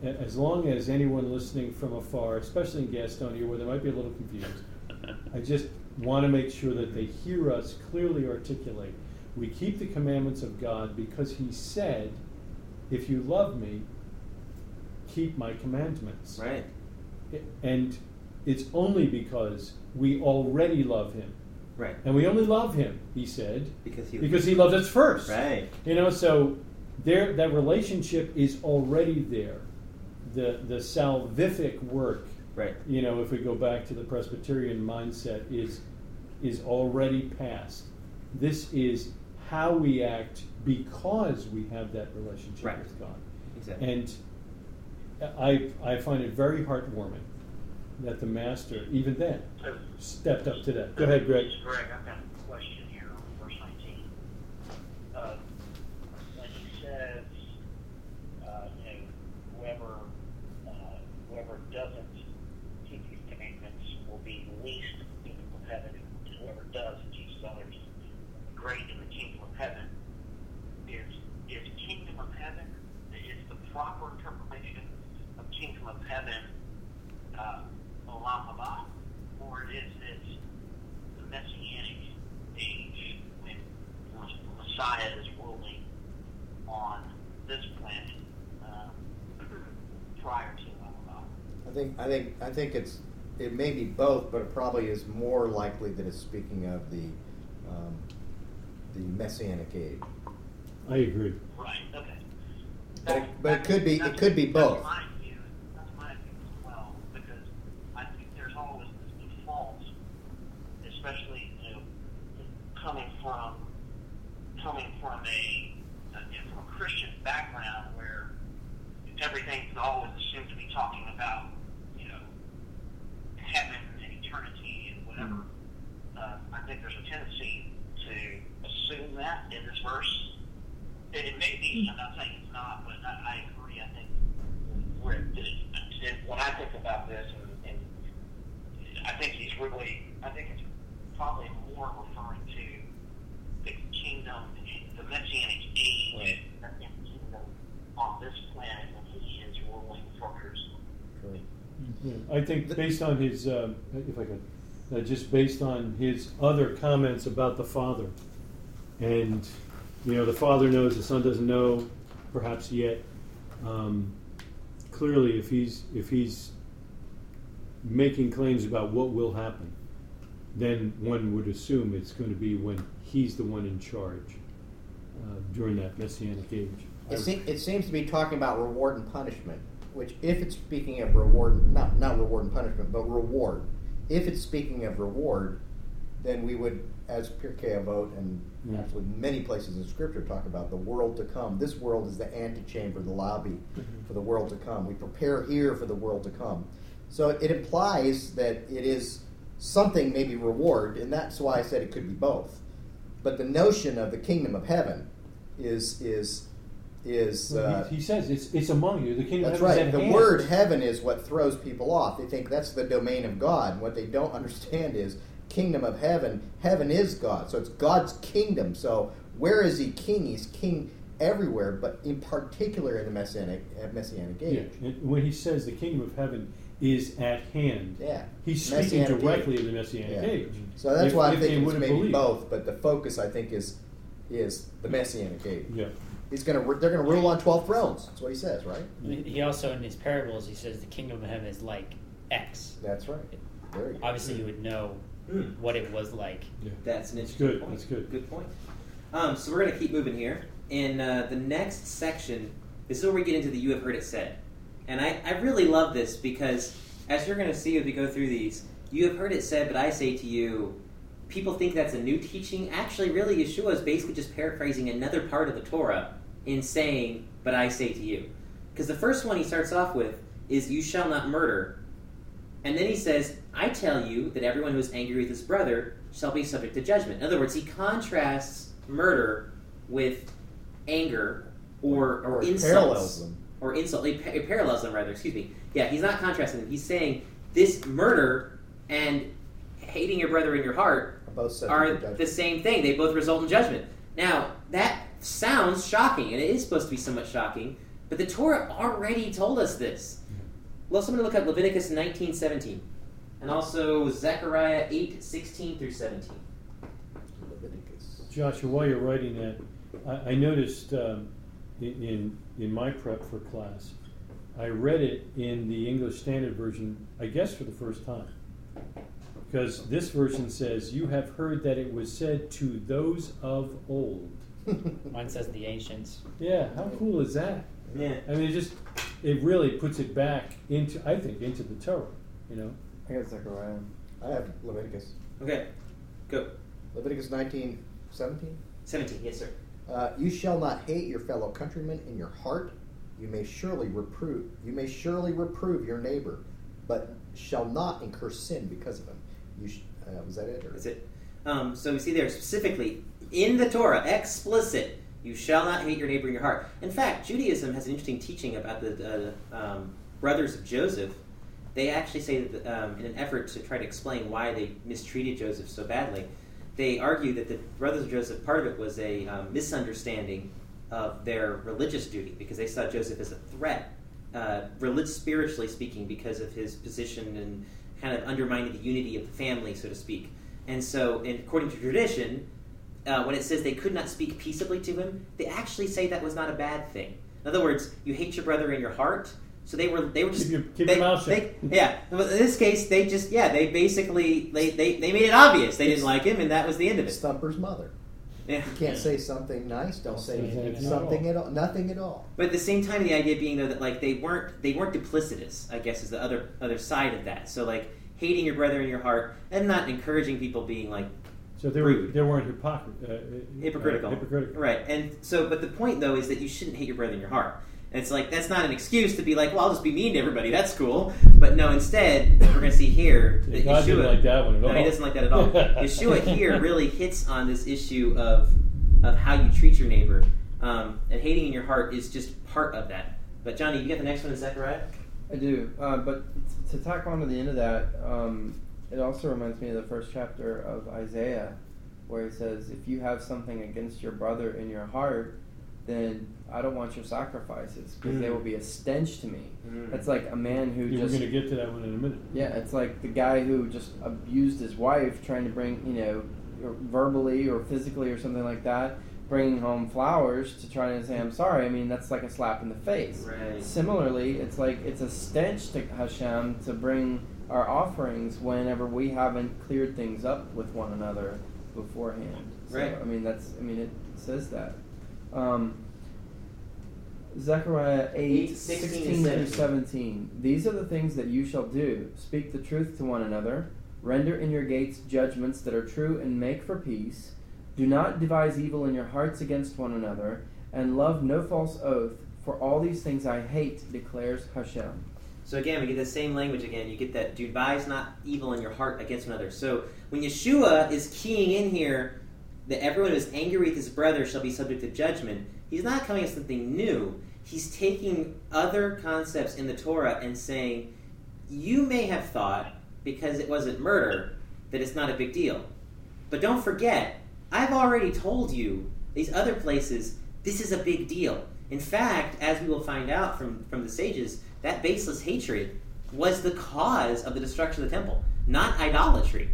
Speaker 2: as long as anyone listening from afar, especially in Gastonia, where they might be a little confused, I just want to make sure that they hear us clearly articulate. We keep the commandments of God because He said, If you love me, keep my commandments.
Speaker 3: Right.
Speaker 2: And it's only because we already love Him.
Speaker 3: Right.
Speaker 2: And we only love Him, He said,
Speaker 3: Because he
Speaker 2: because He loved us first.
Speaker 3: Right.
Speaker 2: You know, so there that relationship is already there. The the salvific work,
Speaker 3: Right.
Speaker 2: you know, if we go back to the Presbyterian mindset, is is already past. This is how we act because we have that relationship
Speaker 3: Right.
Speaker 2: with God.
Speaker 3: Exactly.
Speaker 2: And I I find it very heartwarming that the master, even then, stepped up to that. Go ahead, Greg.
Speaker 4: Greg, I've got a question here on verse 19. Uh, when he says, uh, you know, whoever, uh, whoever doesn't keep these commandments will be least in the kingdom of heaven, and whoever does and teaches others great in the kingdom of heaven. Is, is kingdom of heaven, is the proper interpretation of kingdom of heaven uh, Olam Haba, or is it the Messianic age when the Messiah is ruling on this planet um, prior to Olam
Speaker 1: I think I think I think it's it may be both, but it probably is more likely that it's speaking of the um, the messianic age.
Speaker 2: I agree.
Speaker 4: Right. Okay.
Speaker 1: But it- but it could be- it could be
Speaker 4: that's
Speaker 1: both.
Speaker 4: my view. That's my view as well, because I think there's always this default, especially you know, coming from coming from a uh, you know, from a Christian background where everything's always assumed to be talking about you know heaven and eternity and whatever. Uh, I think there's a tendency to assume that in this verse. It, it may be. I'm not saying it's not, but I, I agree. I think where it, it, when I think about this, and, and I think he's really. I think it's probably more referring to the kingdom, the messianic age,
Speaker 3: Right.
Speaker 4: than the kingdom on this planet when he is ruling for Jerusalem.
Speaker 2: Yeah, I think based on his, um, if I could, uh, just based on his other comments about the Father, and you know, the Father knows, the Son doesn't know, perhaps yet. Um, clearly, if he's if he's making claims about what will happen, then one would assume it's going to be when he's the one in charge uh, during that messianic age.
Speaker 1: It, se- it seems to be talking about reward and punishment which if it's speaking of reward, not not reward and punishment, but reward. If it's speaking of reward, then we would, as Pirkei Avot and
Speaker 2: Yeah.
Speaker 1: actually many places in Scripture talk about the world to come. This world is the antechamber, the lobby for the world to come. We prepare here for the world to come. So it implies that it is something maybe reward, and that's why I said it could be both. But the notion of the kingdom of heaven is is is uh,
Speaker 2: he, he says it's it's among you. The kingdom
Speaker 1: that's
Speaker 2: of heaven
Speaker 1: right. The
Speaker 2: hand.
Speaker 1: word heaven is what throws people off. They think that's the domain of God. What they don't understand is kingdom of heaven. Heaven is God, so it's God's kingdom. So where is He king? He's king everywhere, but in particular in the messianic uh, messianic
Speaker 2: Yeah.
Speaker 1: age.
Speaker 2: And when he says the kingdom of heaven is at hand,
Speaker 1: Yeah.
Speaker 2: he's speaking
Speaker 1: Messianic
Speaker 2: directly
Speaker 1: age.
Speaker 2: of the messianic
Speaker 1: Yeah.
Speaker 2: age.
Speaker 1: So that's
Speaker 2: If-
Speaker 1: why I think
Speaker 2: they
Speaker 1: it's
Speaker 2: would've
Speaker 1: maybe
Speaker 2: believed.
Speaker 1: both, but the focus I think is is the messianic age.
Speaker 2: Yeah.
Speaker 1: He's gonna they're gonna rule on twelve thrones. That's what he says, right?
Speaker 5: He also, in his parables, he says the kingdom of heaven is like X.
Speaker 1: That's right. Very good.
Speaker 5: Obviously, you would know
Speaker 3: Hmm.
Speaker 5: what it was like.
Speaker 2: Yeah.
Speaker 3: That's an interesting
Speaker 2: good,
Speaker 3: point.
Speaker 2: that's good.
Speaker 3: Good point. Um, so we're going to keep moving here. In uh, the next section, this is where we get into the "You have heard it said," and I, I really love this because, as you're going to see as we go through these, you have heard it said, but I say to you. People think that's a new teaching. Actually, really, Yeshua is basically just paraphrasing another part of the Torah in saying, "But I say to you," because the first one he starts off with is, "You shall not murder," And then he says, I tell you that everyone who is angry with his brother shall be subject to judgment. In other words, he contrasts murder with anger or, or,
Speaker 1: Or
Speaker 3: insults.
Speaker 1: parallels them.
Speaker 3: Or insult. He, pa- he parallels them, rather, excuse me. Yeah, he's not contrasting them. He's saying this murder and hating your brother in your heart
Speaker 1: Are
Speaker 3: the same thing. They both result in judgment. Now, that sounds shocking, and it is supposed to be somewhat shocking, but the Torah already told us this. Well, so I'm going to look at Leviticus 19:17, and also Zechariah 8:16 through 17.
Speaker 1: Leviticus.
Speaker 2: Joshua, while you're writing that, I, I noticed um, in, in in my prep for class, I read it in the English Standard Version, I guess for the first time, because this version says, "You have heard that it was said to those of old."
Speaker 5: Mine says the ancients.
Speaker 2: Yeah, how cool is that?
Speaker 3: Yeah.
Speaker 2: I mean, it just it really puts it back into I think into the Torah. You know,
Speaker 6: I got Zechariah.
Speaker 1: I have Leviticus.
Speaker 3: Okay, go.
Speaker 1: Leviticus nineteen seventeen.
Speaker 3: 17, yes, sir.
Speaker 1: Uh, you shall not hate your fellow countrymen in your heart. You may surely reprove. You may surely reprove your neighbor, but shall not incur sin because of him. You sh- uh, was that it? Or?
Speaker 3: That's it. Um, so we see there specifically in the Torah, explicit, you shall not hate your neighbor in your heart. In fact, Judaism has an interesting teaching about the uh, um, brothers of Joseph. They actually say that um, in an effort to try to explain why they mistreated Joseph so badly, they argue that the brothers of Joseph, part of it was a um, misunderstanding of their religious duty because they saw Joseph as a threat, uh, spiritually speaking, because of his position and kind of undermining the unity of the family, so to speak. And so, and according to tradition, uh, when it says they could not speak peaceably to him, they actually say that was not a bad thing. In other words, you hate your brother in your heart. So they were they were just
Speaker 2: Keep your- keep
Speaker 3: they,
Speaker 2: your mouth shut.
Speaker 3: they- yeah. But in this case, they just yeah they basically they, they, they made it obvious they didn't like him, and that was the end of it.
Speaker 1: Thumper's mother.
Speaker 3: Yeah.
Speaker 1: You can't say something nice. Don't say
Speaker 2: say anything at
Speaker 1: something
Speaker 2: all.
Speaker 1: at all. Nothing at all.
Speaker 3: But at the same time, the idea being though that like they weren't they weren't duplicitous. I guess is the other other side of that. So like hating your brother in your heart and not encouraging people being like
Speaker 2: so they were, they weren't hypocrit- uh, uh,
Speaker 3: hypocritical.
Speaker 2: uh, hypocritical.
Speaker 3: Right. And so, but the point though is that you shouldn't hate your brother in your heart. And it's like that's not an excuse to be like, well, I'll just be mean to everybody. That's cool. But no, instead, we're going to see here that
Speaker 2: Yeah, God
Speaker 3: Yeshua.
Speaker 2: didn't like that one at
Speaker 3: no,
Speaker 2: all.
Speaker 3: he doesn't like that at all. Yeshua here really hits on this issue of of how you treat your neighbor, um, and hating in your heart is just part of that. But Johnny, you got the next one in Zechariah.
Speaker 6: I do, uh, but to tack on to the end of that, um, it also reminds me of the first chapter of Isaiah, where it says, "If you have something against your brother in your heart, then I don't want your sacrifices because they
Speaker 3: Mm.
Speaker 6: will be a stench to me."
Speaker 3: Mm.
Speaker 6: That's like a man who
Speaker 2: Yeah, we're
Speaker 6: just
Speaker 2: going to get to that one in a minute.
Speaker 6: yeah, it's like the guy who just abused his wife, trying to bring, you know, verbally or physically or something like that, bringing home flowers to try to say, I'm sorry. I mean, that's like a slap in the face.
Speaker 3: Right.
Speaker 6: Similarly, it's like it's a stench to Hashem to bring our offerings whenever we haven't cleared things up with one another beforehand. So,
Speaker 3: Right.
Speaker 6: I mean, that's, I mean, it says that. Um, Zechariah 8,
Speaker 3: 8, 16
Speaker 6: 16
Speaker 3: and
Speaker 6: through
Speaker 3: 17.
Speaker 6: 17. These are the things that you shall do. Speak the truth to one another. Render in your gates judgments that are true and make for peace. Do not devise evil in your hearts against one another. And love no false oath. For all these things I hate, declares Hashem.
Speaker 3: So again, we get the same language again. You get that do devise not evil in your heart against another. So when Yeshua is keying in here that everyone who is angry with his brother shall be subject to judgment, he's not coming with something new. He's taking other concepts in the Torah and saying, you may have thought, because it wasn't murder, that it's not a big deal. But don't forget, I've already told you these other places, this is a big deal. In fact, as we will find out from, from the sages, that baseless hatred was the cause of the destruction of the temple, not idolatry.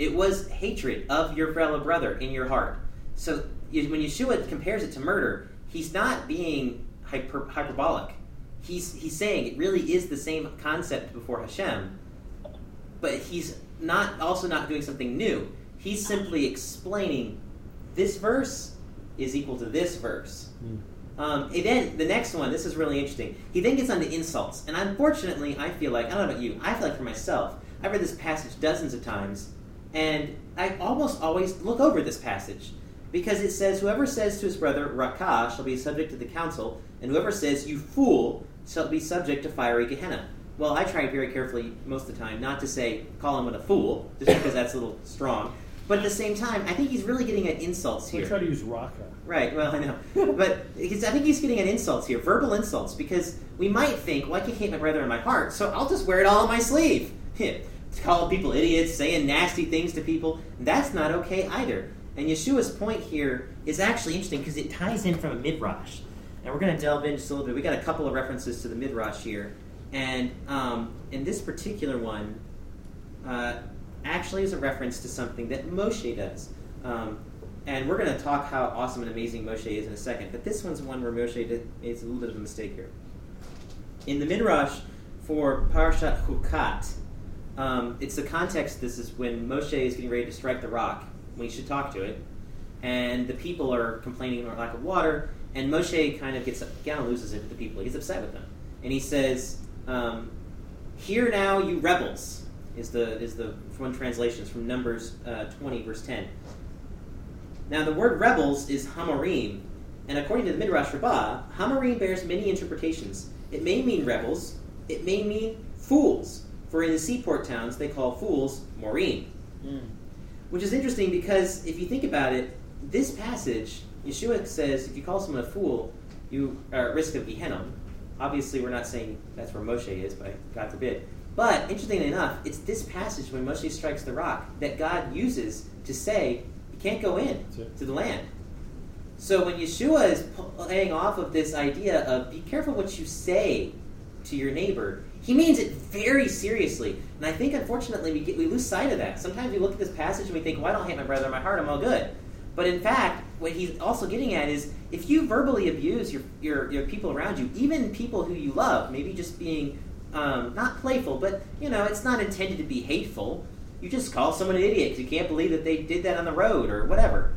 Speaker 3: It was hatred of your fellow brother in your heart. So when Yeshua compares it to murder, he's not being hyper, hyperbolic. He's, he's saying it really is the same concept before Hashem, but he's not also not doing something new. He's simply explaining this verse is equal to this verse. Um, and then the next one, this is really interesting. He then gets on to insults, and unfortunately, I feel like I don't know about you. I feel like for myself, I've read this passage dozens of times, and I almost always look over this passage because it says, "Whoever says to his brother Rakah shall be subject to the council, and whoever says you fool shall be subject to fiery Gehenna." Well, I try very carefully most of the time not to say call him a fool, just because that's a little strong. But at the same time, I think he's really getting at insults here.
Speaker 2: We
Speaker 3: here.
Speaker 2: try to use Raka.
Speaker 3: Right. Well, I know, but because I think he's getting at insults here, verbal insults, because we might think, well, I can hate my brother in my heart, so I'll just wear it all on my sleeve. Call people idiots, saying nasty things to people. That's not okay either. And Yeshua's point here is actually interesting because it ties in from a midrash, and we're going to delve in just a little bit. We got a couple of references to the midrash here, and um, this particular one, uh, actually is a reference to something that Moshe does. Um, and we're going to talk how awesome and amazing Moshe is in a second. But this one's one where Moshe did, made a little bit of a mistake here. In the Midrash for Parashat Chukat, um, it's the context. This is when Moshe is getting ready to strike the rock, he should talk to it, and the people are complaining about lack of water. And Moshe kind of gets kind of loses it with the people. He gets upset with them, and he says, um, "Hear now, you rebels." Is the is the one translation from Numbers uh, twenty verse ten. Now, the word rebels is Hamorim, and according to the Midrash Rabbah, Hamorim bears many interpretations. It may mean rebels, it may mean fools, for in the seaport towns they call fools Morim. Which is interesting because if you think about it, this passage, Yeshua says if you call someone a fool, you are at risk of Gehenna. Obviously, we're not saying that's where Moshe is, but God forbid. But interestingly enough, it's this passage when Moshe strikes the rock that God uses to say you can't go in to the land. So when Yeshua is playing off of this idea of be careful what you say to your neighbor, he means it very seriously. And I think unfortunately we get we lose sight of that. Sometimes we look at this passage and we think, well, I don't hate my brother in my heart, I'm all good. But in fact, what he's also getting at is if you verbally abuse your, your, your people around you, even people who you love, maybe just being um, not playful, but you know, it's not intended to be hateful. You just call someone an idiot because you can't believe that they did that on the road or whatever.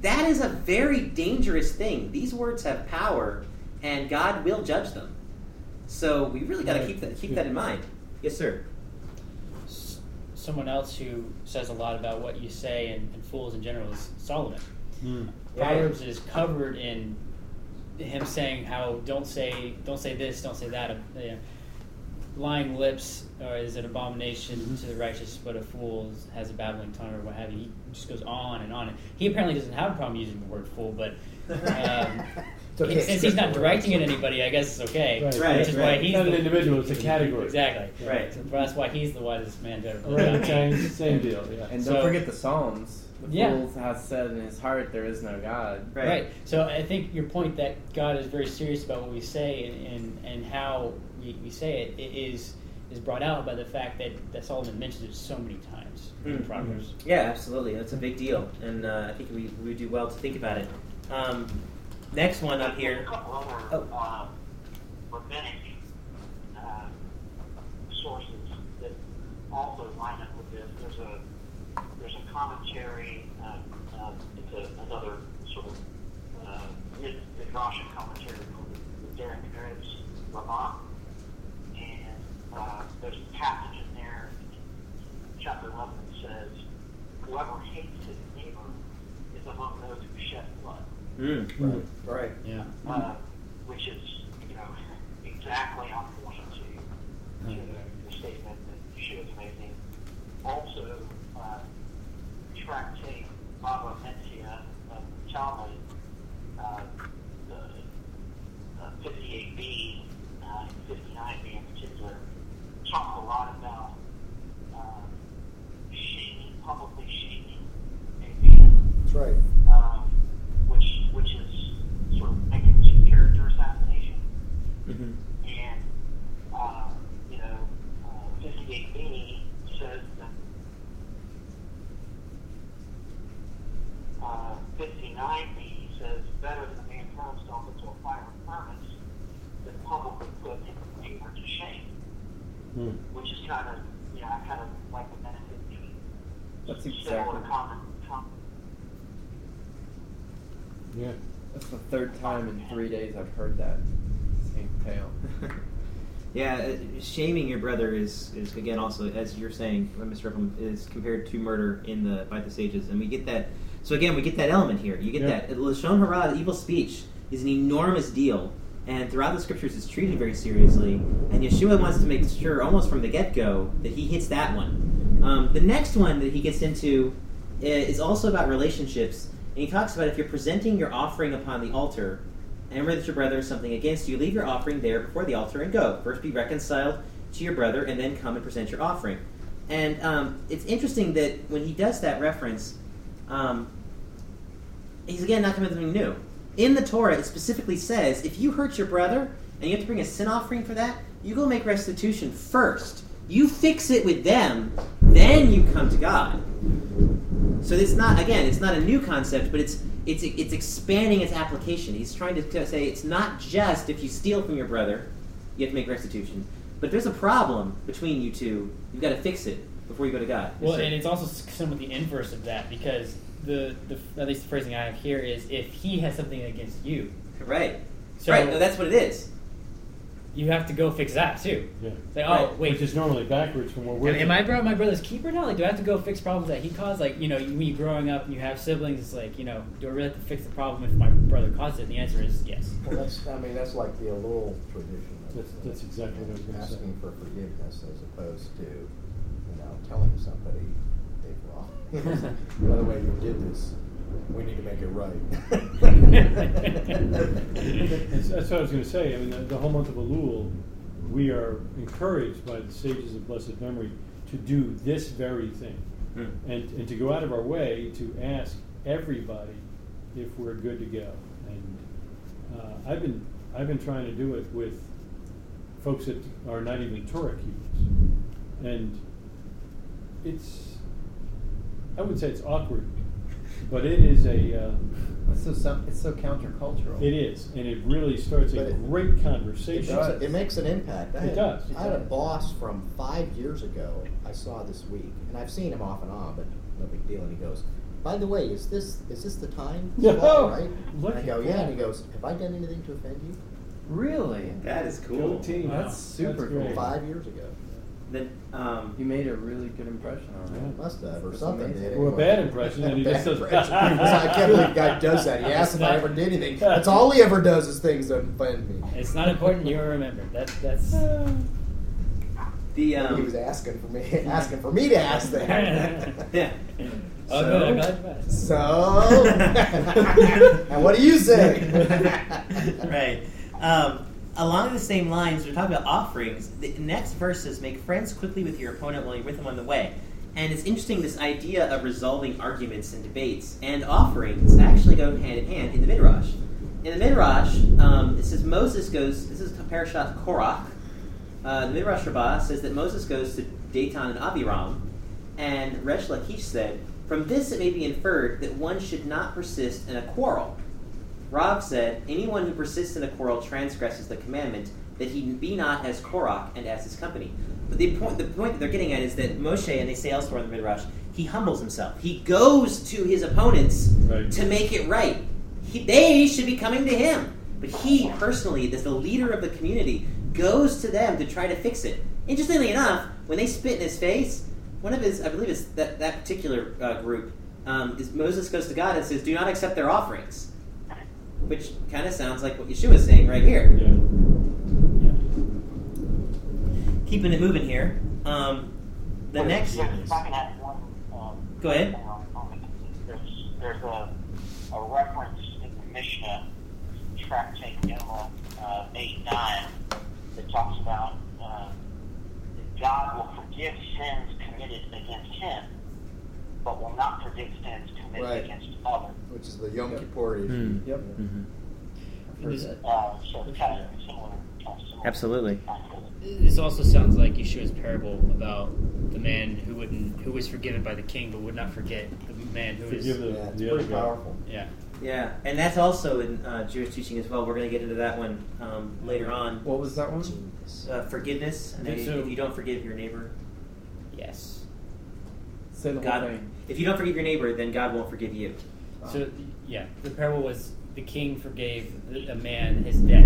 Speaker 3: That is a very dangerous thing. These words have power, and God will judge them. So we really got to keep that keep that in mind. Yes, sir.
Speaker 5: S- Someone else who says a lot about what you say and, and fools in general is Solomon.
Speaker 2: Mm.
Speaker 3: Yeah.
Speaker 5: Proverbs is covered in him saying how don't say don't say this, don't say that. Uh, you lying lips uh, is an abomination to the righteous, but a fool has a babbling tongue or what have you. He just goes on and on. He apparently doesn't have a problem using the word fool, but um,
Speaker 1: It's okay,
Speaker 5: since he's not directing it at anybody, I guess it's okay.
Speaker 2: Right.
Speaker 3: Right,
Speaker 5: Which is
Speaker 3: right.
Speaker 5: why he's
Speaker 2: Not an individual, it's a category.
Speaker 5: Exactly.
Speaker 3: Right.
Speaker 5: So that's why he's the wisest man to ever
Speaker 2: Right,
Speaker 5: live.
Speaker 2: same, same deal, yeah.
Speaker 6: And
Speaker 5: So-
Speaker 6: don't forget the Psalms. The
Speaker 5: Yeah.
Speaker 6: fool has said in his heart, "There is no God."
Speaker 3: Right.
Speaker 5: Right. So I think your point that God is very serious about what we say and, and, and how we, we say it, it is is brought out by the fact that, that Solomon mentions it so many times in
Speaker 3: Mm.
Speaker 5: Proverbs.
Speaker 3: Yeah, absolutely. That's a big deal, and uh, I think we we do well to think about it. Um, next one up here.
Speaker 4: a couple other
Speaker 3: Oh.
Speaker 4: uh, rabbinic uh, sources that also line up with this. There's a there's a commentary. Uh, uh, it's a, another sort of uh, mid midrashic commentary called Derech Eretz Lamont. And uh, there's a passage in there, chapter 11, that says, Whoever hates his neighbor is among those who shed blood.
Speaker 3: Mm.
Speaker 1: Right. Right.
Speaker 5: Yeah.
Speaker 4: Uh, which is, you know, exactly on point to, to the statement that she was making. Also, uh, tractate Baba Metzia of Talmud, uh, the uh, 58b uh, and 59b in particular, talk a lot about uh, shaming, publicly shaming a man
Speaker 1: That's right.
Speaker 4: um, which which is sort of making two character assassination.
Speaker 3: hmm
Speaker 4: And uh, you know, uh, 58B says that uh, 59B says better than a man throw himself into a fire of furnace than publicly put his neighbor to shame,
Speaker 2: Mm.
Speaker 4: which is kind of you know I kind of like the benefit
Speaker 6: That's
Speaker 4: similar
Speaker 6: exactly.
Speaker 4: common. common
Speaker 2: Yeah.
Speaker 6: That's the third time in three days I've heard that same tale.
Speaker 3: yeah, uh, shaming your brother is, is again also as you're saying, uh, Mr. Rickman, is compared to murder in the by the sages, and we get that. So again, we get that element here. You get
Speaker 2: Yeah.
Speaker 3: that lashon hara, evil speech, is an enormous deal, and throughout the scriptures, it's treated very seriously. And Yeshua wants to make sure, almost from the get go, that he hits that one. Um, the next one that he gets into is also about relationships, and he talks about if you're presenting your offering upon the altar, and remember that your brother has something against you, leave your offering there before the altar and go. First be reconciled to your brother, and then come and present your offering. And um, it's interesting that when he does that reference, um, he's again not coming with anything new. In the Torah, it specifically says if you hurt your brother and you have to bring a sin offering for that, you go make restitution first. You fix it with them, then you come to God. So it's not again, it's not a new concept, but it's it's it's expanding its application. He's trying to say it's not just if you steal from your brother, you have to make restitution. But if there's a problem between you two, you've got to fix it before you go to God.
Speaker 5: Well, and it's also somewhat the inverse of that because the, the at least the phrasing I have here is if he has something against you,
Speaker 3: right,
Speaker 5: so
Speaker 3: right. No, that's what it is.
Speaker 5: You have to go fix that too.
Speaker 2: Yeah.
Speaker 5: Say, oh
Speaker 3: Right.
Speaker 5: wait,
Speaker 2: Which is normally backwards from where we're.
Speaker 5: am, am I bro- my brother's keeper now? Like, do I have to go fix problems that he caused? Like, you know, when you're growing up and you have siblings, it's like, you know, do I really have to fix the problem if my brother caused it? And the answer is yes.
Speaker 1: Well, that's, I mean, that's like the Elul tradition. of,
Speaker 2: That's- that's exactly what I was gonna say.
Speaker 1: Asking for forgiveness as opposed to, you know, telling somebody they've wrong. By the way, you did this. We need to make it right.
Speaker 2: That's, that's what I was going to say. I mean, the, the whole month of Elul, we are encouraged by the sages of blessed memory to do this very thing,
Speaker 3: Hmm.
Speaker 2: and and to go out of our way to ask everybody if we're good to go. And uh, I've been I've been trying to do it with folks that are not even Torah keepers, and it's I wouldn't say it's awkward, but it is a uh,
Speaker 6: It's so some- it's so countercultural.
Speaker 2: it is, and it really starts a
Speaker 1: it-
Speaker 2: great
Speaker 1: It
Speaker 2: conversation.
Speaker 1: makes, it makes an impact. I
Speaker 2: It
Speaker 1: had,
Speaker 2: does.
Speaker 1: I had a boss from five years ago I saw this week, and I've seen him off and on, but no big deal. And he goes, "By the way, is this is this the time? It's
Speaker 2: No.
Speaker 1: fall, right?"
Speaker 2: Look
Speaker 1: and I go, "Yeah."
Speaker 2: that.
Speaker 1: And he goes, "Have I done anything to offend you?"
Speaker 6: Really?
Speaker 3: That is cool.
Speaker 2: team.
Speaker 5: Wow.
Speaker 6: That's super
Speaker 2: great.
Speaker 6: cool.
Speaker 1: Five years ago,
Speaker 3: Then, um,
Speaker 6: You made a really good impression on
Speaker 2: Yeah.
Speaker 6: him.
Speaker 1: must have or
Speaker 6: That's
Speaker 1: something.
Speaker 6: amazing.
Speaker 1: did
Speaker 2: Or a bad impression, and he just
Speaker 1: Bad
Speaker 2: does-
Speaker 1: impression. I can't believe the guy does that. He asked if I ever did anything. That's all he ever does is things that offend me.
Speaker 5: It's not important. You will remember. That that's.
Speaker 3: the
Speaker 1: he
Speaker 3: um,
Speaker 1: was asking for me, asking for me to ask that.
Speaker 3: yeah.
Speaker 5: Oh,
Speaker 3: So-
Speaker 5: good. I'm glad you asked.
Speaker 1: So, and what do you say?
Speaker 3: right. Um, along the same lines, we're talking about offerings. The next verse is make friends quickly with your opponent while you're with them on the way. And it's interesting this idea of resolving arguments and debates and offerings actually go hand in hand in the Midrash. In the Midrash, um, it says Moses goes, this is Parashat Korach. Uh, the Midrash Rabbah says that Moses goes to Datan and Abiram, and Resh Lakish said, From this it may be inferred that one should not persist in a quarrel. Rav said, Anyone who persists in a quarrel transgresses the commandment that he be not as Korach and as his company. But the point, the point that they're getting at is that Moshe, and they say elsewhere in the Midrash, he humbles himself. He goes to his opponents
Speaker 2: Right.
Speaker 3: to make it right. He, they should be coming to him. But he personally, as the leader of the community, goes to them to try to fix it. Interestingly enough, when they spit in his face, one of his, I believe it's that, that particular uh, group, um, is Moses goes to God and says, Do not accept their offerings. Which kind of sounds like what Yeshua is saying right here.
Speaker 2: Yeah. yeah.
Speaker 3: Keeping it moving here. Um, the
Speaker 4: There's-
Speaker 3: next.
Speaker 4: there's- If I can add one. Um,
Speaker 3: Go ahead.
Speaker 4: thing on- on the- There's, there's a, a reference in the Mishnah, tractate Yoma uh, 8 9, that talks about uh, that God will forgive sins committed against Him, but will not forgive sins committed
Speaker 1: Right.
Speaker 4: against others.
Speaker 1: Which is the Yom Kippur issue.
Speaker 6: Yep.
Speaker 3: Mm-hmm.
Speaker 6: I've heard that.
Speaker 4: Uh, so it's kind of similar. Kind of similar
Speaker 3: Absolutely.
Speaker 5: This also sounds like Yeshua's parable about the man who wouldn't, who was forgiven by the king, but would not forget the man who was.
Speaker 2: Forgive the,
Speaker 1: Yeah, it's pretty powerful.
Speaker 5: Yeah.
Speaker 3: Yeah, and that's also in uh, Jewish teaching as well. We're going to get into that one um, later on.
Speaker 6: What was that one?
Speaker 3: Uh, forgiveness. And
Speaker 2: Okay, so-
Speaker 3: if you don't forgive your neighbor,
Speaker 5: Yes.
Speaker 6: Say the whole thing.
Speaker 3: If you don't forgive your neighbor, then God won't forgive you.
Speaker 5: So yeah, the parable was the king forgave a man his debt,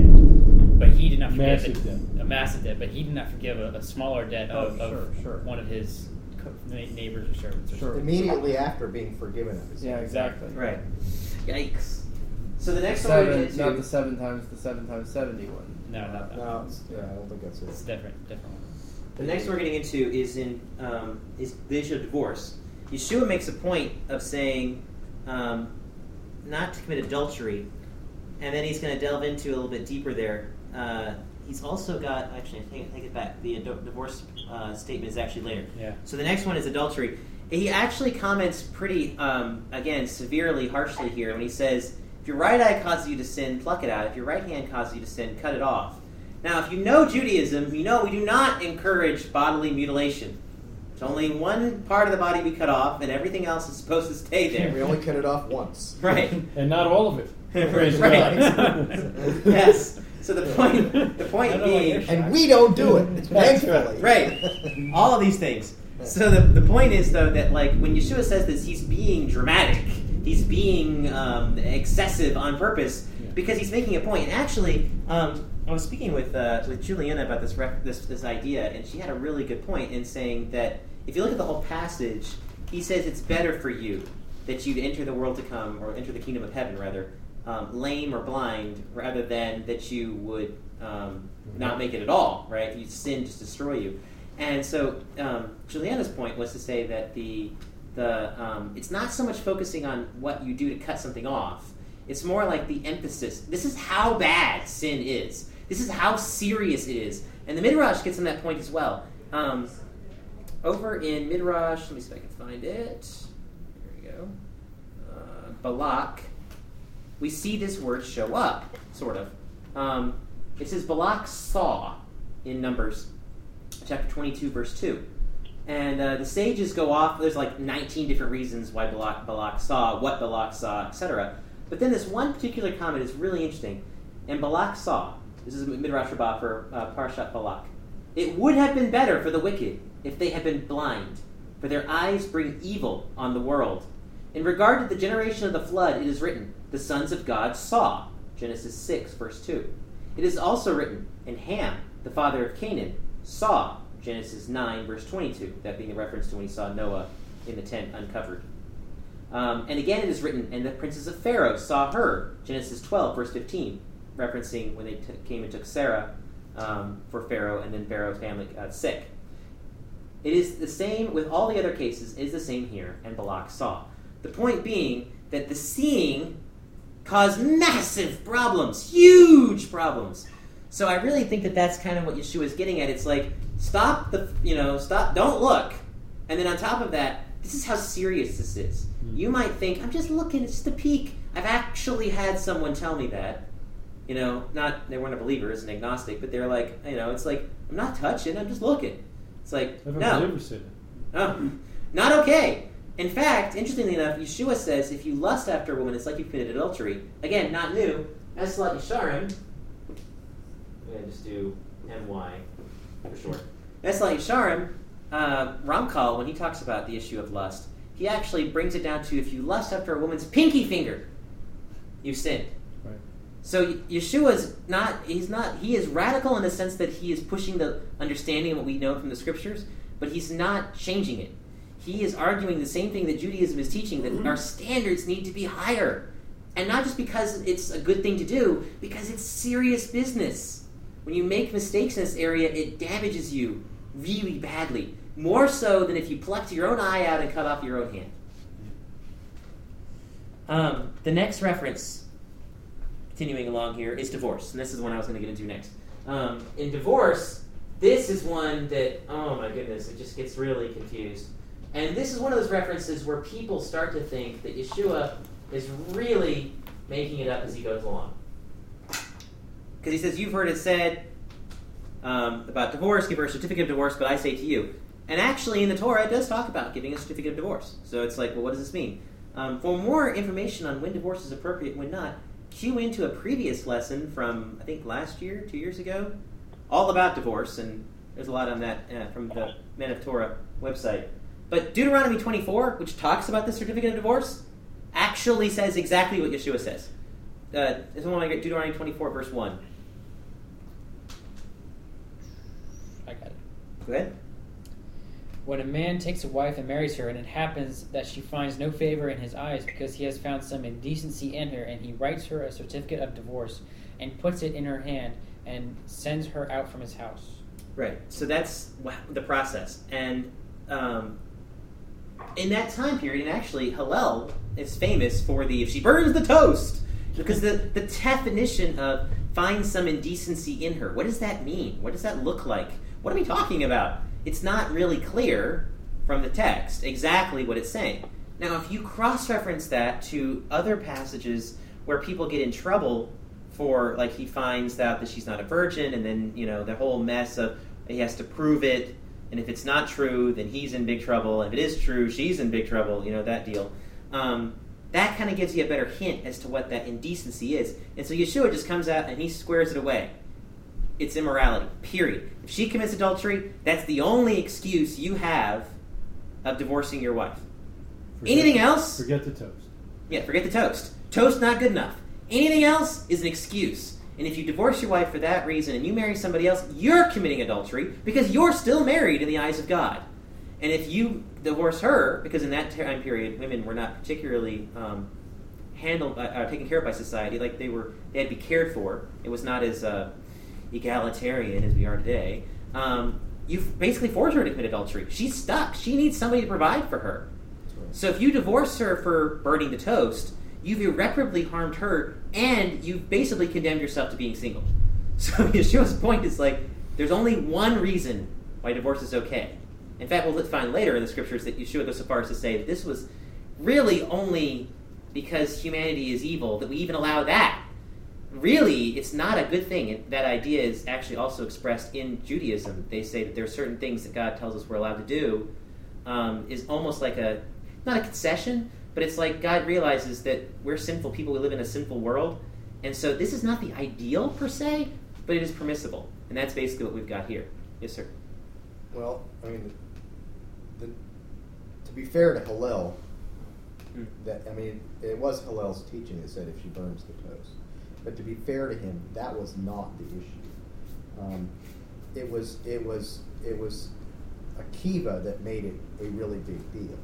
Speaker 5: but he did not forgive
Speaker 2: Massive
Speaker 5: it-
Speaker 2: debt.
Speaker 5: a massive debt, but he did not forgive a, a smaller debt
Speaker 6: Oh,
Speaker 5: of, of
Speaker 6: sure, sure.
Speaker 5: one of his neighbors or servants. Or
Speaker 6: Sure.
Speaker 1: Immediately after being forgiven of his
Speaker 6: Yeah, exactly.
Speaker 3: Right. Yikes. So the next one we're
Speaker 6: Seven,
Speaker 3: going to
Speaker 6: not the seven times the seven times seventy one.
Speaker 5: No, not that.
Speaker 1: No,
Speaker 5: one.
Speaker 1: yeah, I don't think that's
Speaker 5: It's
Speaker 1: it.
Speaker 5: different. Different one.
Speaker 3: The next one we're getting into is in um, is the issue of divorce. Yeshua makes a point of saying um, not to commit adultery, and then he's going to delve into a little bit deeper there. Uh, he's also got actually, I take, take it back. The ado- divorce uh, statement is actually later.
Speaker 5: Yeah.
Speaker 3: So the next one is adultery. He actually comments pretty, um, again, severely, harshly here when he says, "If your right eye causes you to sin, pluck it out. If your right hand causes you to sin, cut it off." Now, if you know Judaism, you know we do not encourage bodily mutilation. There's only one part of the body we cut off, and everything else is supposed to stay there.
Speaker 1: We only cut it off once.
Speaker 3: right.
Speaker 2: And not all of it. Praise
Speaker 3: Right. Yes. So the point, the point
Speaker 5: I don't know what
Speaker 3: being,
Speaker 5: you're
Speaker 1: And we don't do it,
Speaker 2: That's
Speaker 1: thankfully.
Speaker 3: Right. all of these things. So the, the point is though that like when Yeshua says this, he's being dramatic. He's being um, excessive on purpose
Speaker 2: Yeah.
Speaker 3: because he's making a point. And actually, um, I was speaking with uh, with Juliana about this, rec- this this idea, and she had a really good point in saying that if you look at the whole passage, he says it's better for you that you'd enter the world to come, or enter the kingdom of heaven rather, um, lame or blind, rather than that you would um, not make it at all. Right? You sin just destroy you. And so um, Juliana's point was to say that the the um, it's not so much focusing on what you do to cut something off. It's more like the emphasis. This is how bad sin is. This is how serious it is. And the Midrash gets on that point as well. Over in Midrash, let me see if I can find it. There we go. Uh, Balak. We see this word show up, sort of. Um, it says Balak saw in Numbers chapter 22, verse 2. And uh, the sages go off. There's like 19 different reasons why Balak, Balak saw, what Balak saw, etc. But then this one particular comment is really interesting. And Balak saw. This is Midrash Rabbah for uh, Parshat Balak. It would have been better for the wicked if they had been blind, for their eyes bring evil on the world. In regard to the generation of the flood, it is written, The sons of God saw. Genesis 6, verse 2. It is also written, And Ham, the father of Canaan, saw. Genesis 9, verse 22. That being a reference to when he saw Noah in the tent uncovered. Um, and again, it is written, And the princes of Pharaoh saw her. Genesis 12, verse 15. Referencing when they t- came and took Sarah um, for Pharaoh, and then Pharaoh's family got sick. It is the same with all the other cases, it is the same here, and Balak saw. The point being that the seeing caused massive problems, huge problems. So I really think that that's kind of what Yeshua is getting at. It's like, stop the, you know, stop, don't look. And then on top of that, this is how serious this is. Hmm. You might think, I'm just looking, it's just a peek. I've actually had someone tell me that. You know, not, they weren't a believer, it's an agnostic, but they're like, you know, it's like, I'm not touching, I'm just looking. It's like,
Speaker 2: I've
Speaker 3: no.
Speaker 2: never said it.
Speaker 3: Oh, not okay. In fact, interestingly enough, Yeshua says if you lust after a woman, it's like you've committed adultery. Again, not new. Mesillat Yesharim. I'm going to just do MY for short. Mesillat Yesharim, uh, Ramchal, when he talks about the issue of lust, he actually brings it down to if you lust after a woman's pinky finger, you've sinned.
Speaker 2: Right.
Speaker 3: Yeshua is not, he's not, he is radical in the sense that he is pushing the understanding of what we know from the scriptures, but he's not changing it. He is arguing the same thing that Judaism is teaching that our standards need to be higher. And not just because it's a good thing to do, because it's serious business. When you make mistakes in this area, it damages you really badly. More so than if you plucked your own eye out and cut off your own hand. Um, the next reference, continuing along here, is divorce. And this is one I was going to get into next. Um, in divorce, this is one that, oh my goodness, it just gets really confused. And this is one of those references where people start to think that Yeshua is really making it up as he goes along. Because he says, You've heard it said um, about divorce, give her a certificate of divorce, but I say to you. And actually, in the Torah, it does talk about giving a certificate of divorce. So it's like, well, what does this mean? Um, for more information on when divorce is appropriate and when not, cue into a previous lesson from, I think, last year, two years ago, all about divorce. And there's a lot on that uh, from the Men of Torah website. But Deuteronomy 24, which talks about the certificate of divorce, actually says exactly what Yeshua says. Uh, this one I get Deuteronomy 24, verse 1.
Speaker 5: I got it.
Speaker 3: Go ahead.
Speaker 5: When a man takes a wife and marries her, and it happens that she finds no favor in his eyes because he has found some indecency in her, and he writes her a certificate of divorce and puts it in her hand and sends her out from his house.
Speaker 3: Right. So that's the process. And um, in that time period, and actually, Hillel is famous for the if she burns the toast, because the, the definition of find some indecency in her, what does that mean? What does that look like? What are we talking about? It's not really clear from the text exactly what it's saying. Now, if you cross reference that to other passages where people get in trouble for, like, he finds out that she's not a virgin, and then, you know, the whole mess of he has to prove it, and if it's not true, then he's in big trouble. And if it is true, she's in big trouble. You know that deal. Um, that kind of gives you a better hint as to what that indecency is. And so Yeshua just comes out and he squares it away. It's immorality. Period. If she commits adultery, that's the only excuse you have of divorcing your wife.
Speaker 2: Forget
Speaker 3: Anything
Speaker 2: the-
Speaker 3: else?
Speaker 2: Forget the toast.
Speaker 3: Yeah, forget the toast. Toast not good enough. Anything else is an excuse. And if you divorce your wife for that reason and you marry somebody else, you're committing adultery because you're still married in the eyes of God. And if you divorce her, because in that time period women were not particularly um, handled, by, uh, taken care of by society, like they were, they had to be cared for. It was not as uh, egalitarian as we are today. Um, you basically forced her to commit adultery. She's stuck. She needs somebody to provide for her. So if you divorce her for burning the toast, you've irreparably harmed her, and you've basically condemned yourself to being single. So Yeshua's point is like, there's only one reason why divorce is okay. In fact, we'll find later in the scriptures that Yeshua goes so far as to say that this was really only because humanity is evil that we even allow that. Really, it's not a good thing. And that idea is actually also expressed in Judaism. They say that there are certain things that God tells us we're allowed to do. Um, is almost like a not a concession, but it's like God realizes that we're sinful people. We live in a sinful world, and so this is not the ideal per se, but it is permissible, and that's basically what we've got here. Yes, sir.
Speaker 1: Well, I mean, the, to be fair to Hillel,
Speaker 3: Hmm.
Speaker 1: that I mean, it was Hillel's teaching that said if she burns the toast. But to be fair to him, that was not the issue. Um, it was it was it was Akiva that made it a really big deal,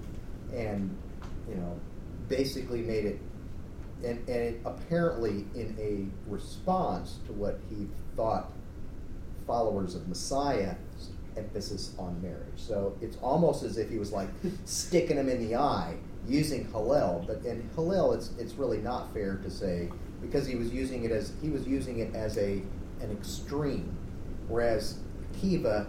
Speaker 1: and you know, basically made it, and and it apparently in a response to what he thought followers of Messiah emphasis on marriage. So it's almost as if he was like sticking him in the eye using Hillel, but in Hillel it's it's really not fair to say because he was using it as he was using it as a an extreme, whereas Kiva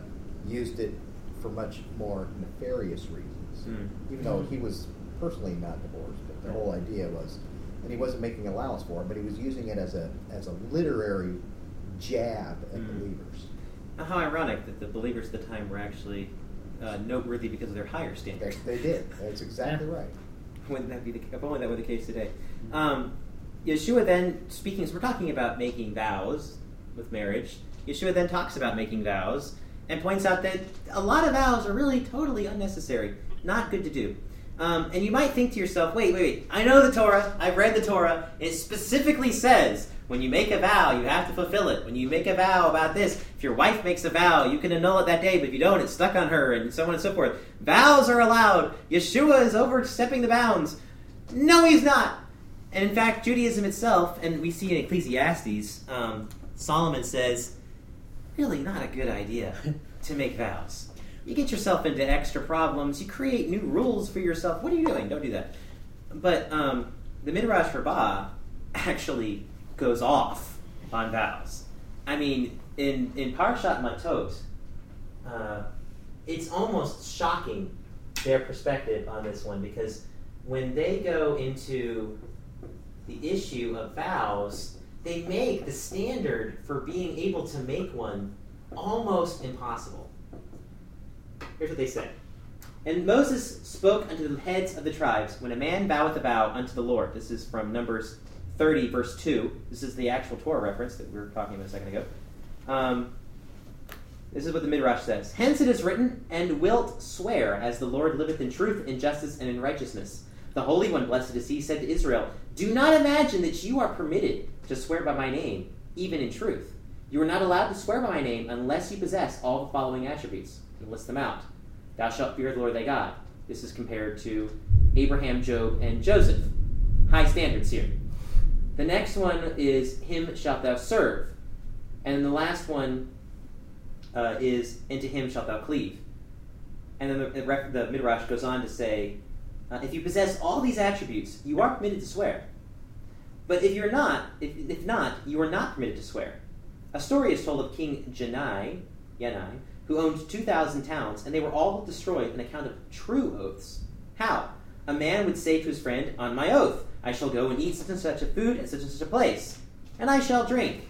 Speaker 1: used it for much more nefarious reasons.
Speaker 3: Hmm.
Speaker 1: Even though he was personally not divorced, but the whole idea was, and he wasn't making allowance for it, but he was using it as a as a literary jab at
Speaker 3: Hmm.
Speaker 1: believers.
Speaker 3: How ironic that the believers at the time were actually uh, noteworthy because of their higher
Speaker 1: They,
Speaker 3: standards.
Speaker 1: they did. That's exactly right.
Speaker 3: Wouldn't that be the if only that were the case today? Um, Yeshua then speaking. So we're talking about making vows with marriage. Yeshua then talks about making vows and points out that a lot of vows are really totally unnecessary, not good to do. Um, and you might think to yourself, wait, wait, wait. I know the Torah. I've read the Torah. It specifically says When you make a vow, you have to fulfill it. When you make a vow about this, if your wife makes a vow, you can annul it that day, but if you don't, it's stuck on her, and so on and so forth. Vows are allowed. Yeshua is overstepping the bounds. No, he's not. And in fact, Judaism itself, and we see in Ecclesiastes, um, Solomon says, really not a good idea to make vows. You get yourself into extra problems. You create new rules for yourself. What are you doing? Don't do that. But um, the Midrash Rabbah actually goes off on vows. I mean, in in Parshat Matot, uh, it's almost shocking their perspective on this one because when they go into the issue of vows, they make the standard for being able to make one almost impossible. Here's what they say. And Moses spoke unto the heads of the tribes, when a man voweth a vow unto the Lord. This is from Numbers 30, verse 2. This is the actual Torah reference that we were talking about a second ago. Um, this is what the Midrash says. Hence it is written, And wilt swear, as the Lord liveth in truth, in justice, and in righteousness. The Holy One, blessed is he, said to Israel, Do not imagine that you are permitted to swear by my name, even in truth. You are not allowed to swear by my name unless you possess all the following attributes. And list them out. Thou shalt fear the Lord thy God. This is compared to Abraham, Job, and Joseph. High standards here. The next one is Him shalt thou serve. And then the last one uh, is And to him shalt thou cleave. And then the, the, the Midrash goes on to say, uh, If you possess all these attributes, you are permitted to swear. But if you're not, if, if not, you are not permitted to swear. A story is told of King Janai, Yanai, who owned 2,000 towns, and they were all destroyed on account of true oaths. How? A man would say to his friend, On my oath, I shall go and eat such and such a food at such and such a place, and I shall drink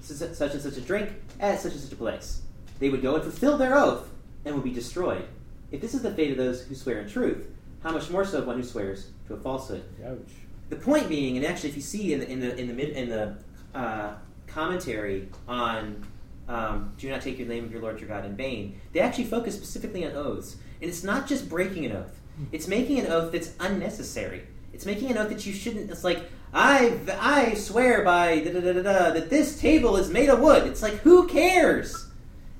Speaker 3: such and such a drink at such and such a place. They would go and fulfill their oath and would be destroyed. If this is the fate of those who swear in truth, how much more so of one who swears to a falsehood?
Speaker 2: Ouch.
Speaker 3: The point being, and actually, if you see in the in the in the mid in the uh, commentary on um, "Do not take your name of your Lord your God in vain," they actually focus specifically on oaths, and it's not just breaking an oath; it's making an oath that's unnecessary. It's making an oath that you shouldn't. It's like I I swear by da, da, da, da, da, that this table is made of wood. It's like who cares?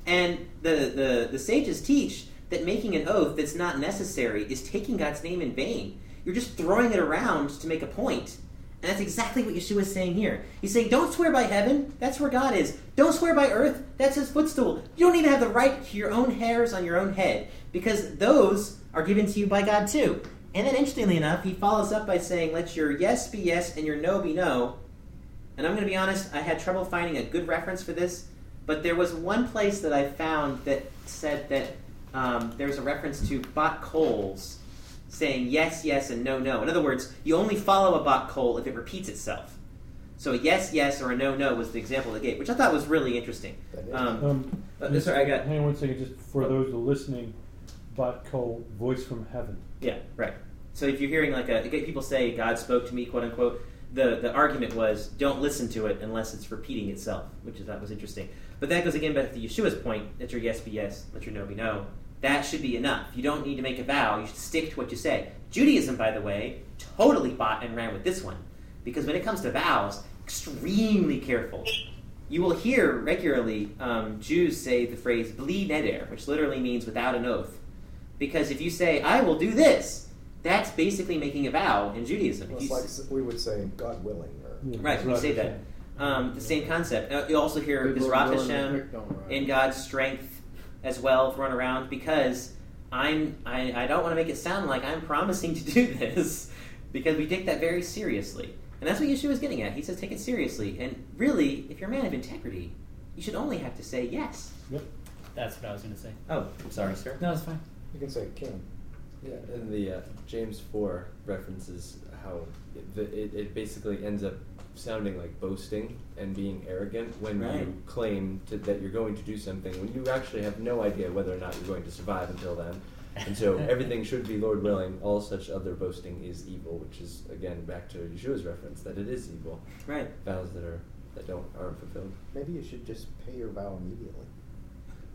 Speaker 3: And the, the the sages teach that making an oath that's not necessary is taking God's name in vain. You're just throwing it around to make a point. And that's exactly what Yeshua is saying here. He's saying, don't swear by heaven, that's where God is. Don't swear by earth, that's his footstool. You don't even have the right to your own hairs on your own head, because those are given to you by God too. And then, interestingly enough, he follows up by saying, let your yes be yes and your no be no. And I'm going to be honest, I had trouble finding a good reference for this, but there was one place that I found that said that um, there was a reference to bat kols saying yes, yes, and no, no. In other words, you only follow a bat kol if it repeats itself. So a yes, yes, or a no, no was the example they gave, which I thought was really interesting.
Speaker 1: That is-
Speaker 3: Um,
Speaker 2: Um,
Speaker 3: uh,
Speaker 2: just-
Speaker 3: sorry, I got
Speaker 2: Hang on one second, just for those who are listening, Bat Kol, voice from heaven.
Speaker 3: Yeah, right. So if you're hearing like a people say God spoke to me, quote unquote, the the argument was don't listen to it unless it's repeating itself, which I thought was interesting. But that goes again back to Yeshua's point: let your yes be yes, let your no be no. That should be enough. You don't need to make a vow. You should stick to what you say. Judaism, by the way, totally bought and ran with this one, because when it comes to vows, extremely careful. You will hear regularly um, Jews say the phrase "bli neder," which literally means without an oath. Because if you say, I will do this, that's basically making a vow in Judaism. If
Speaker 1: It's like
Speaker 3: s-
Speaker 1: we would say, God willing, or
Speaker 2: Yeah,
Speaker 3: right,
Speaker 2: that's
Speaker 3: when you say that. Um, the same concept. Uh, you also hear
Speaker 6: Good Lord
Speaker 3: B'ezrat
Speaker 6: willing, the
Speaker 3: Hashem
Speaker 6: creek don't rise.
Speaker 3: in God's strength as well run around because I'm I, I don't want to make it sound like I'm promising to do this because we take that very seriously. And that's what Yeshua is getting at. He says take it seriously. And really, if you're a man of integrity, you should only have to say yes. Yep.
Speaker 5: That's what I was going to say.
Speaker 3: Oh, I'm sorry, sir.
Speaker 5: No, it's fine.
Speaker 1: you can say king.
Speaker 7: Yeah, and the uh, James 4 references how it, it, it basically ends up sounding like boasting and being arrogant when
Speaker 3: Right.
Speaker 7: you claim to, that you're going to do something when you actually have no idea whether or not you're going to survive until then. And so everything should be Lord willing. All such other boasting is evil, which is again back to Yeshua's reference that it is evil.
Speaker 3: Right.
Speaker 7: Vows that are that don't aren't fulfilled.
Speaker 1: Maybe you should just pay your vow immediately.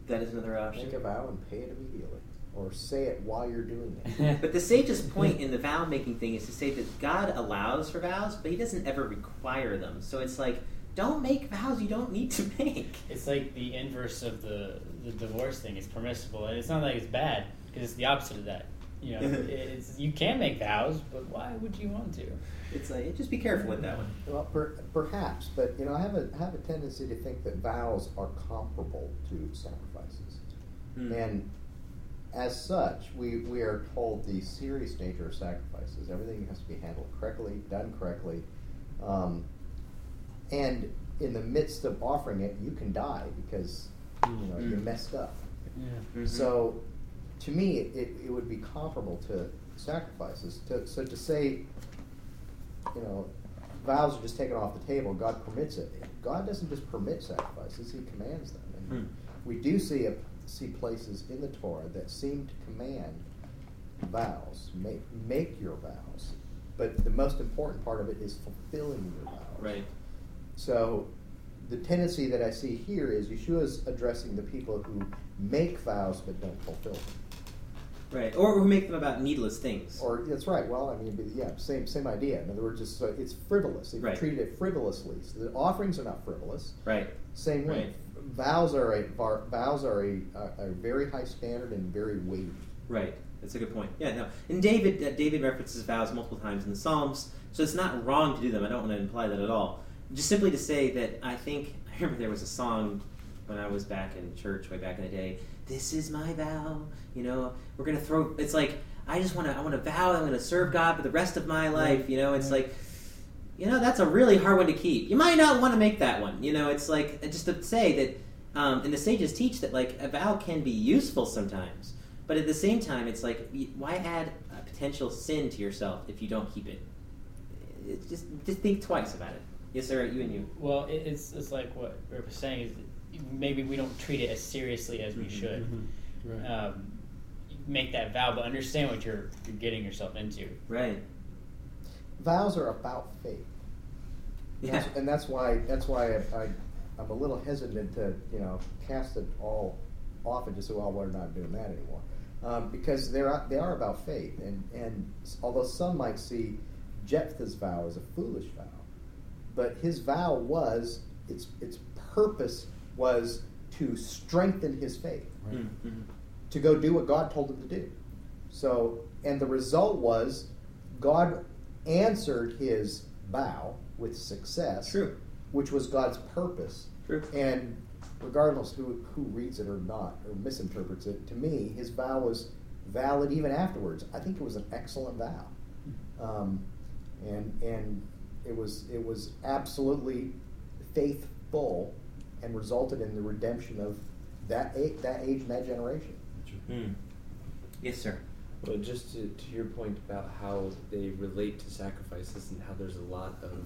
Speaker 3: That is another option.
Speaker 1: Make
Speaker 3: option.
Speaker 1: a vow and pay it immediately. Or say it while you're doing it.
Speaker 3: But the sage's point in the vow making thing is to say that God allows for vows, but He doesn't ever require them. So it's like, don't make vows you don't need to make.
Speaker 5: It's like the inverse of the the divorce thing. It's permissible, and it's not like it's bad because it's the opposite of that. You know, it's you can make vows, but why would you want to?
Speaker 3: It's like, just be careful with that one.
Speaker 1: Well, per, perhaps, but you know, I have a have a tendency to think that vows are comparable to sacrifices,
Speaker 3: Hmm.
Speaker 1: and as such, we we are told the serious nature of sacrifices. Everything has to be handled correctly, done correctly, um, and in the midst of offering it, you can die because you know you
Speaker 3: Mm.
Speaker 1: messed up.
Speaker 5: Yeah.
Speaker 3: Mhm.
Speaker 1: So, to me, it, it would be comparable to sacrifices. To, so to say, you know, vows are just taken off the table, God permits it. God doesn't just permit sacrifices; He commands them. And
Speaker 3: Hmm.
Speaker 1: we do see a, see places in the Torah that seem to command vows. Make make your vows, but the most important part of it is fulfilling your vows.
Speaker 3: Right.
Speaker 1: So the tendency that I see here is Yeshua's addressing the people who make vows but don't fulfill them.
Speaker 3: Right. Or who make them about needless things.
Speaker 1: Or that's right. Well, I mean, yeah, same same idea. In other words, it's, uh, it's frivolous. They've
Speaker 3: Right.
Speaker 1: treated it frivolously. So the offerings are not frivolous.
Speaker 3: right.
Speaker 1: Same way,
Speaker 3: Right.
Speaker 1: Vows are a vows are a, a, a very high standard and very weighty.
Speaker 3: Right. That's a good point. Yeah, no. And David uh, David references vows multiple times in the Psalms, so it's not wrong to do them. I don't want to imply that at all. Just simply to say that I think I remember there was a song when I was back in church way back in the day. This is my vow. You know, we're gonna throw. It's like I just want to. I want to vow. I'm gonna serve God for the rest of my life. You know, it's like. You know, that's a really hard one to keep. You might not want to make that one. You know, it's like just to say that, um, and the sages teach that like a vow can be useful sometimes, but at the same time, it's like why add a potential sin to yourself if you don't keep it? It's just just think twice about it. Yes, sir. You and you.
Speaker 5: Well, it's it's like what Rip was saying is maybe we don't treat it as seriously as we
Speaker 3: Mhm.
Speaker 5: should.
Speaker 2: Mhm. Right.
Speaker 5: Um, make that vow, but understand what you're you're getting yourself into.
Speaker 3: Right.
Speaker 1: Vows are about faith.
Speaker 3: Yeah.
Speaker 1: That's, and that's why that's why I, I, I'm a little hesitant to you know cast it all off and just say, well, we're not doing that anymore, um, because they're they are about faith, and and although some might see Jephthah's vow as a foolish vow, but his vow was its its purpose was to strengthen his faith
Speaker 2: Right.
Speaker 3: Mhm.
Speaker 1: to go do what God told him to do. So, and the result was God answered his vow with success,
Speaker 3: True.
Speaker 1: which was God's purpose.
Speaker 3: True.
Speaker 1: And regardless who who reads it or not or misinterprets it, to me, his vow was valid even afterwards. I think it was an excellent vow, um, and and it was it was absolutely faithful and resulted in the redemption of that a- that age and that generation.
Speaker 3: Hmm. Yes, sir.
Speaker 7: Well, just to, to your point about how they relate to sacrifices and how there's a lot of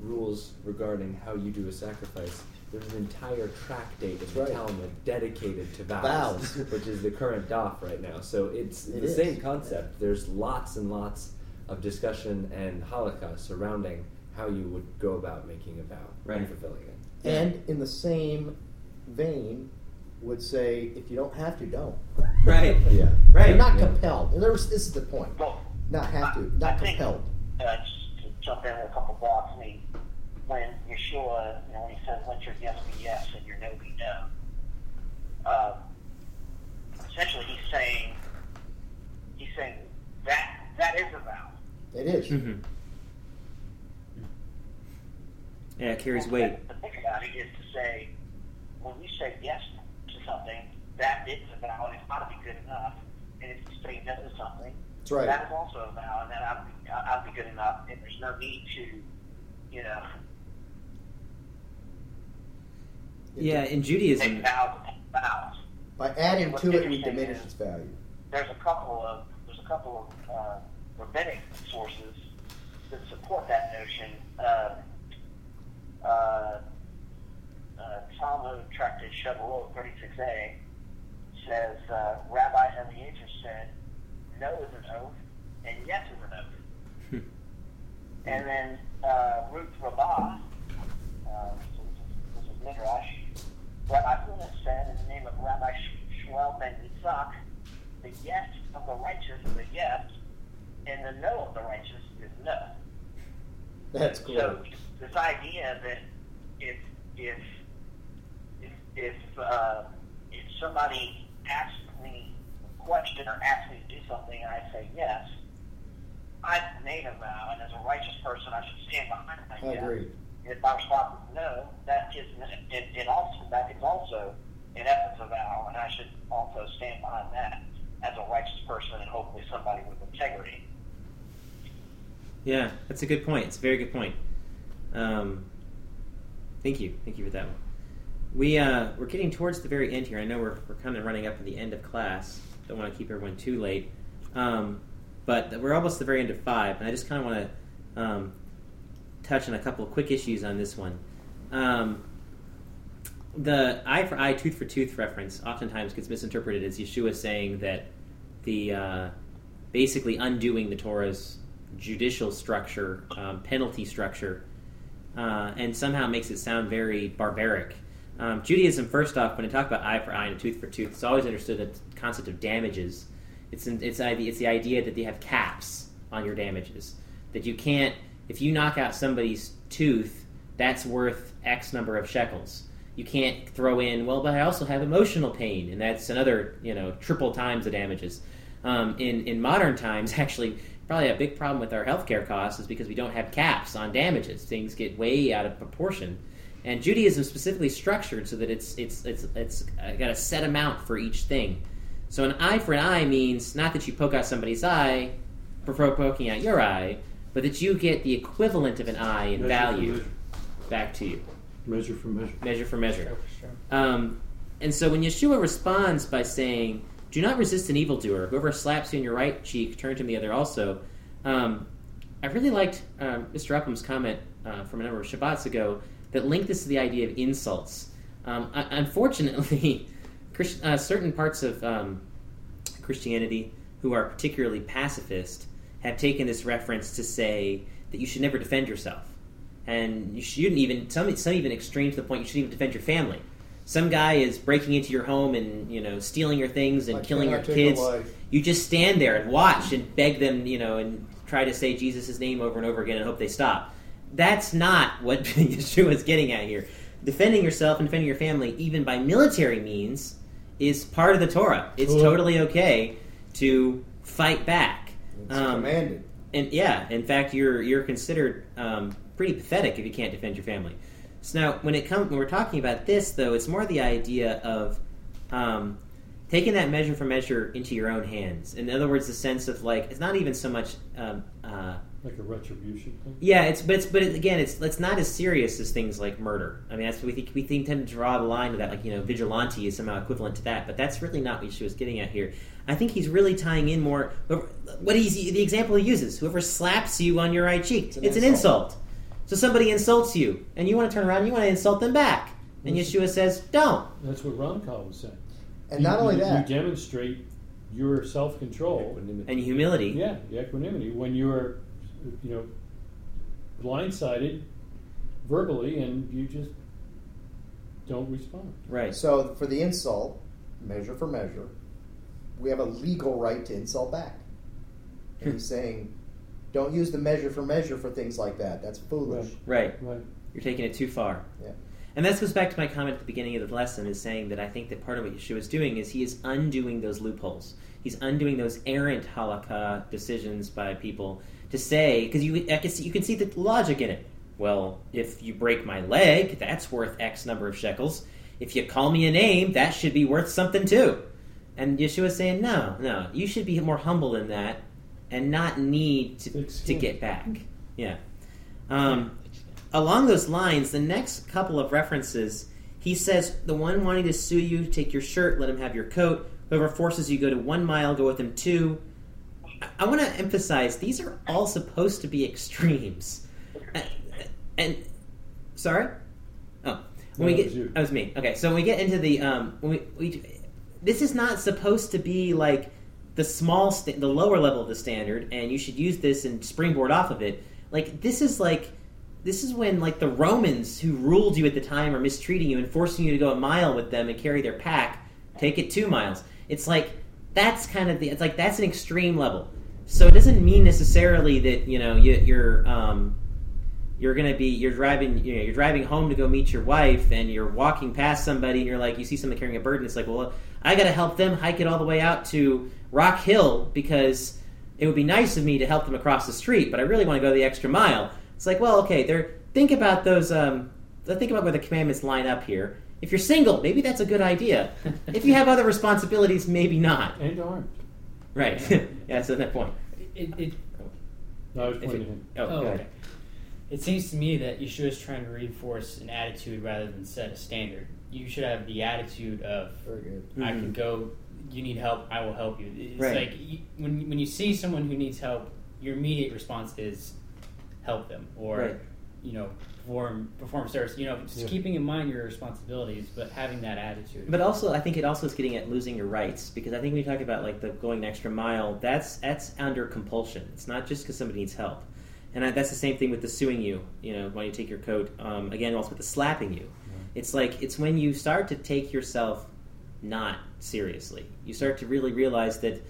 Speaker 7: rules regarding how you do a sacrifice, there's an entire tractate in
Speaker 1: That's
Speaker 7: the
Speaker 1: right.
Speaker 7: Talmud dedicated to vows,
Speaker 1: Vows.
Speaker 7: which is the current daf right now. So it's
Speaker 1: It
Speaker 7: the
Speaker 1: is.
Speaker 7: same concept. There's lots and lots of discussion and halakha surrounding how you would go about making a vow
Speaker 3: Right.
Speaker 7: and fulfilling it.
Speaker 1: And in the same vein, would say if you don't have to, don't.
Speaker 3: Right.
Speaker 7: Yeah.
Speaker 3: Right.
Speaker 1: You're not
Speaker 7: Yeah.
Speaker 1: compelled. And there was, this is the point.
Speaker 4: Well,
Speaker 1: Not have to, not
Speaker 4: I think,
Speaker 1: compelled.
Speaker 4: Uh, just to jump in with a couple thoughts. I mean, when Yeshua, you know, when he says, "Let your yes be yes and your no be no," um, essentially he's saying, he's saying that that is a vow.
Speaker 1: It is.
Speaker 3: hmm Yeah, it carries
Speaker 4: And
Speaker 3: weight.
Speaker 4: The thing about it is to say, when we say yes to something, that is a vow, and it's got to be good enough. And if you say no to something,
Speaker 1: That's right.
Speaker 4: that is also a vow, and that ought to be, ought to be good enough. And there's no need to, you know,
Speaker 3: Yeah, in Judaism.
Speaker 4: vows and take vows.
Speaker 1: By adding
Speaker 4: What's
Speaker 1: to it, we diminish its value.
Speaker 4: There's a couple of there's a couple of uh, rabbinic sources that support that notion. Um, uh, uh, Talmud Tractate Shavuot 36a says uh, Rabbi Eliezer said, "No is an oath, and yes is an oath." And then uh, Ruth Rabbah, uh, so this, is, this is Midrash, what Hillel said in the name of Rabbi Shmuel ben Yitzhak, the yes of the righteous is a yes, and the no of the righteous is no.
Speaker 1: That's cool.
Speaker 4: So this idea that if if if if, uh, if somebody asks me a question or asks me to do something and I say yes, I've made a vow, and as a righteous person, I should stand behind my
Speaker 1: I
Speaker 4: yes.
Speaker 1: Agree.
Speaker 4: If my response is no, that is it, it also that is also in essence a vow, and I should also stand behind that as a righteous person and hopefully somebody with integrity.
Speaker 3: Yeah, that's a good point. It's a very good point. Um, thank you, thank you for that one. We uh, we're getting towards the very end here. I know we're we're kind of running up to the end of class. Don't want to keep everyone too late, um, but we're almost at the very end of five, and I just kind of want to um, touch on a couple of quick issues on this one. Um, the eye for eye, tooth for tooth reference oftentimes gets misinterpreted as Yeshua saying that the uh, basically undoing the Torah's judicial structure, um, penalty structure, uh, and somehow makes it sound very barbaric. Um, Judaism, first off, when I talk about eye for eye and tooth for tooth, it's always understood the concept of damages. It's an, it's it's the idea that they have caps on your damages. That you can't, if you knock out somebody's tooth, that's worth X number of shekels. You can't throw in, well, but I also have emotional pain, and that's another, you know, triple times the damages. Um, in in modern times, actually, probably a big problem with our healthcare costs is because we don't have caps on damages. Things get way out of proportion, and Judaism specifically structured so that it's it's it's it's got a set amount for each thing. So an eye for an eye means not that you poke out somebody's eye for poking out your eye, but that you get the equivalent of an eye in
Speaker 2: Measure
Speaker 3: value
Speaker 2: measure.
Speaker 3: back to you,
Speaker 2: Measure for measure.
Speaker 3: measure for measure.
Speaker 5: Sure, sure.
Speaker 3: Um, and so when Yeshua responds by saying, "Do not resist an evildoer. Whoever slaps you in your right cheek, turn to him the other also." Um, I really liked um, Mr. Upham's comment uh, from a number of Shabbats ago that linked this to the idea of insults. Um, un- unfortunately, Christ- uh, certain parts of um, Christianity who are particularly pacifist have taken this reference to say that you should never defend yourself, and you shouldn't even some some even extreme to the point you shouldn't even defend your family. Some guy is breaking into your home and you know stealing your things and
Speaker 1: I
Speaker 3: killing your
Speaker 1: cannot take a
Speaker 3: kids. You just stand there and watch and beg them, you know, and try to say Jesus' name over and over again and hope they stop. That's not what Yeshua is getting at here. Defending yourself and defending your family, even by military means, is part of the Torah. It's totally okay to fight back.
Speaker 1: It's
Speaker 3: Um,
Speaker 1: commanded.
Speaker 3: And yeah, in fact, you're you're considered um, pretty pathetic if you can't defend your family. So now, when it comes when we're talking about this, though, it's more the idea of um, taking that measure for measure into your own hands. In other words, the sense of like it's not even so much. Um, uh,
Speaker 2: Like a retribution thing.
Speaker 3: yeah, it's but it's but it, again, it's it's not as serious as things like murder. I mean, that's what we think we think tend to draw the line to that. Like you know, vigilante is somehow equivalent to that, but that's really not what she was getting at here. I think he's really tying in more. What he's the example he uses: whoever slaps you on your right cheek, it's
Speaker 1: It's
Speaker 3: an,
Speaker 1: an
Speaker 3: insult. So somebody insults you, and you want to turn around, and you want to insult them back, and Yeshua says, "Don't."
Speaker 2: That's what Ron Call was saying.
Speaker 1: And not only
Speaker 2: you,
Speaker 1: that,
Speaker 2: you demonstrate your self control.
Speaker 3: And humility.
Speaker 2: Yeah, the equanimity when you're, you know, blindsided verbally and you just don't respond.
Speaker 3: Right.
Speaker 1: So for the insult, measure for measure, we have a legal right to insult back. And he's saying, don't use the measure for measure for things like that. That's foolish.
Speaker 3: Right.
Speaker 2: Right.
Speaker 3: You're taking it too far.
Speaker 1: Yeah.
Speaker 3: And that goes back to my comment at the beginning of the lesson, is saying that I think that part of what Yeshua is doing is he is undoing those loopholes. He's undoing those errant halakha decisions by people to say because you I can see, you can see the logic in it. Well, if you break my leg, that's worth X number of shekels. If you call me a name, that should be worth something too. And Yeshua is saying, no, no, you should be more humble than that, and not need to, to get back. Yeah. Um, along those lines, the next couple of references, he says, The one wanting to sue you, take your shirt, let him have your coat. Whoever forces you to go to one mile, go with him two. I, I want to emphasize these are all supposed to be extremes. And, and sorry? Oh. When
Speaker 2: No,
Speaker 3: we
Speaker 2: that
Speaker 3: get,
Speaker 2: was you.
Speaker 3: that was me. Okay, so when we get into the um, when we, we this is not supposed to be like the small, sta- the lower level of the standard, and you should use this and springboard off of it. Like this is like this is when like the Romans who ruled you at the time are mistreating you and forcing you to go a mile with them and carry their pack, take it two miles. It's like that's kind of the it's like that's an extreme level. So it doesn't mean necessarily that you know you, you're um, you're gonna be you're driving you know, you're driving home to go meet your wife and you're walking past somebody and you're like you see someone carrying a bird and it's like well I got to help them hike it all the way out to Rock Hill because it would be nice of me to help them across the street but I really want to go the extra mile. It's like well okay there think about those um, think about where the commandments line up here. If you're single, maybe that's a good idea. if you have other responsibilities, maybe not.
Speaker 2: And armed.
Speaker 3: Right. yeah, that's that point.
Speaker 5: It, it,
Speaker 2: No, I was pointing
Speaker 3: it- oh,
Speaker 5: oh, okay. It seems to me that Yeshua is trying to reinforce an attitude rather than set a standard. You should have the attitude of
Speaker 1: good.
Speaker 5: I can mm-hmm. go. You need help. I will help you. It's
Speaker 3: Right.
Speaker 5: like you, when when you see someone who needs help, your immediate response is help them, or
Speaker 3: Right.
Speaker 5: you know perform perform service. You know, just
Speaker 2: Yeah.
Speaker 5: keeping in mind your responsibilities, but having that attitude.
Speaker 3: But also, I think it also is getting at losing your rights because I think when you talk about like the going an extra mile, that's that's under compulsion. It's not just because somebody needs help, and I, that's the same thing with the suing you. You know, when you take your coat. Um, again, also with the slapping you. It's like it's when you start to take yourself not seriously. You start to really realize that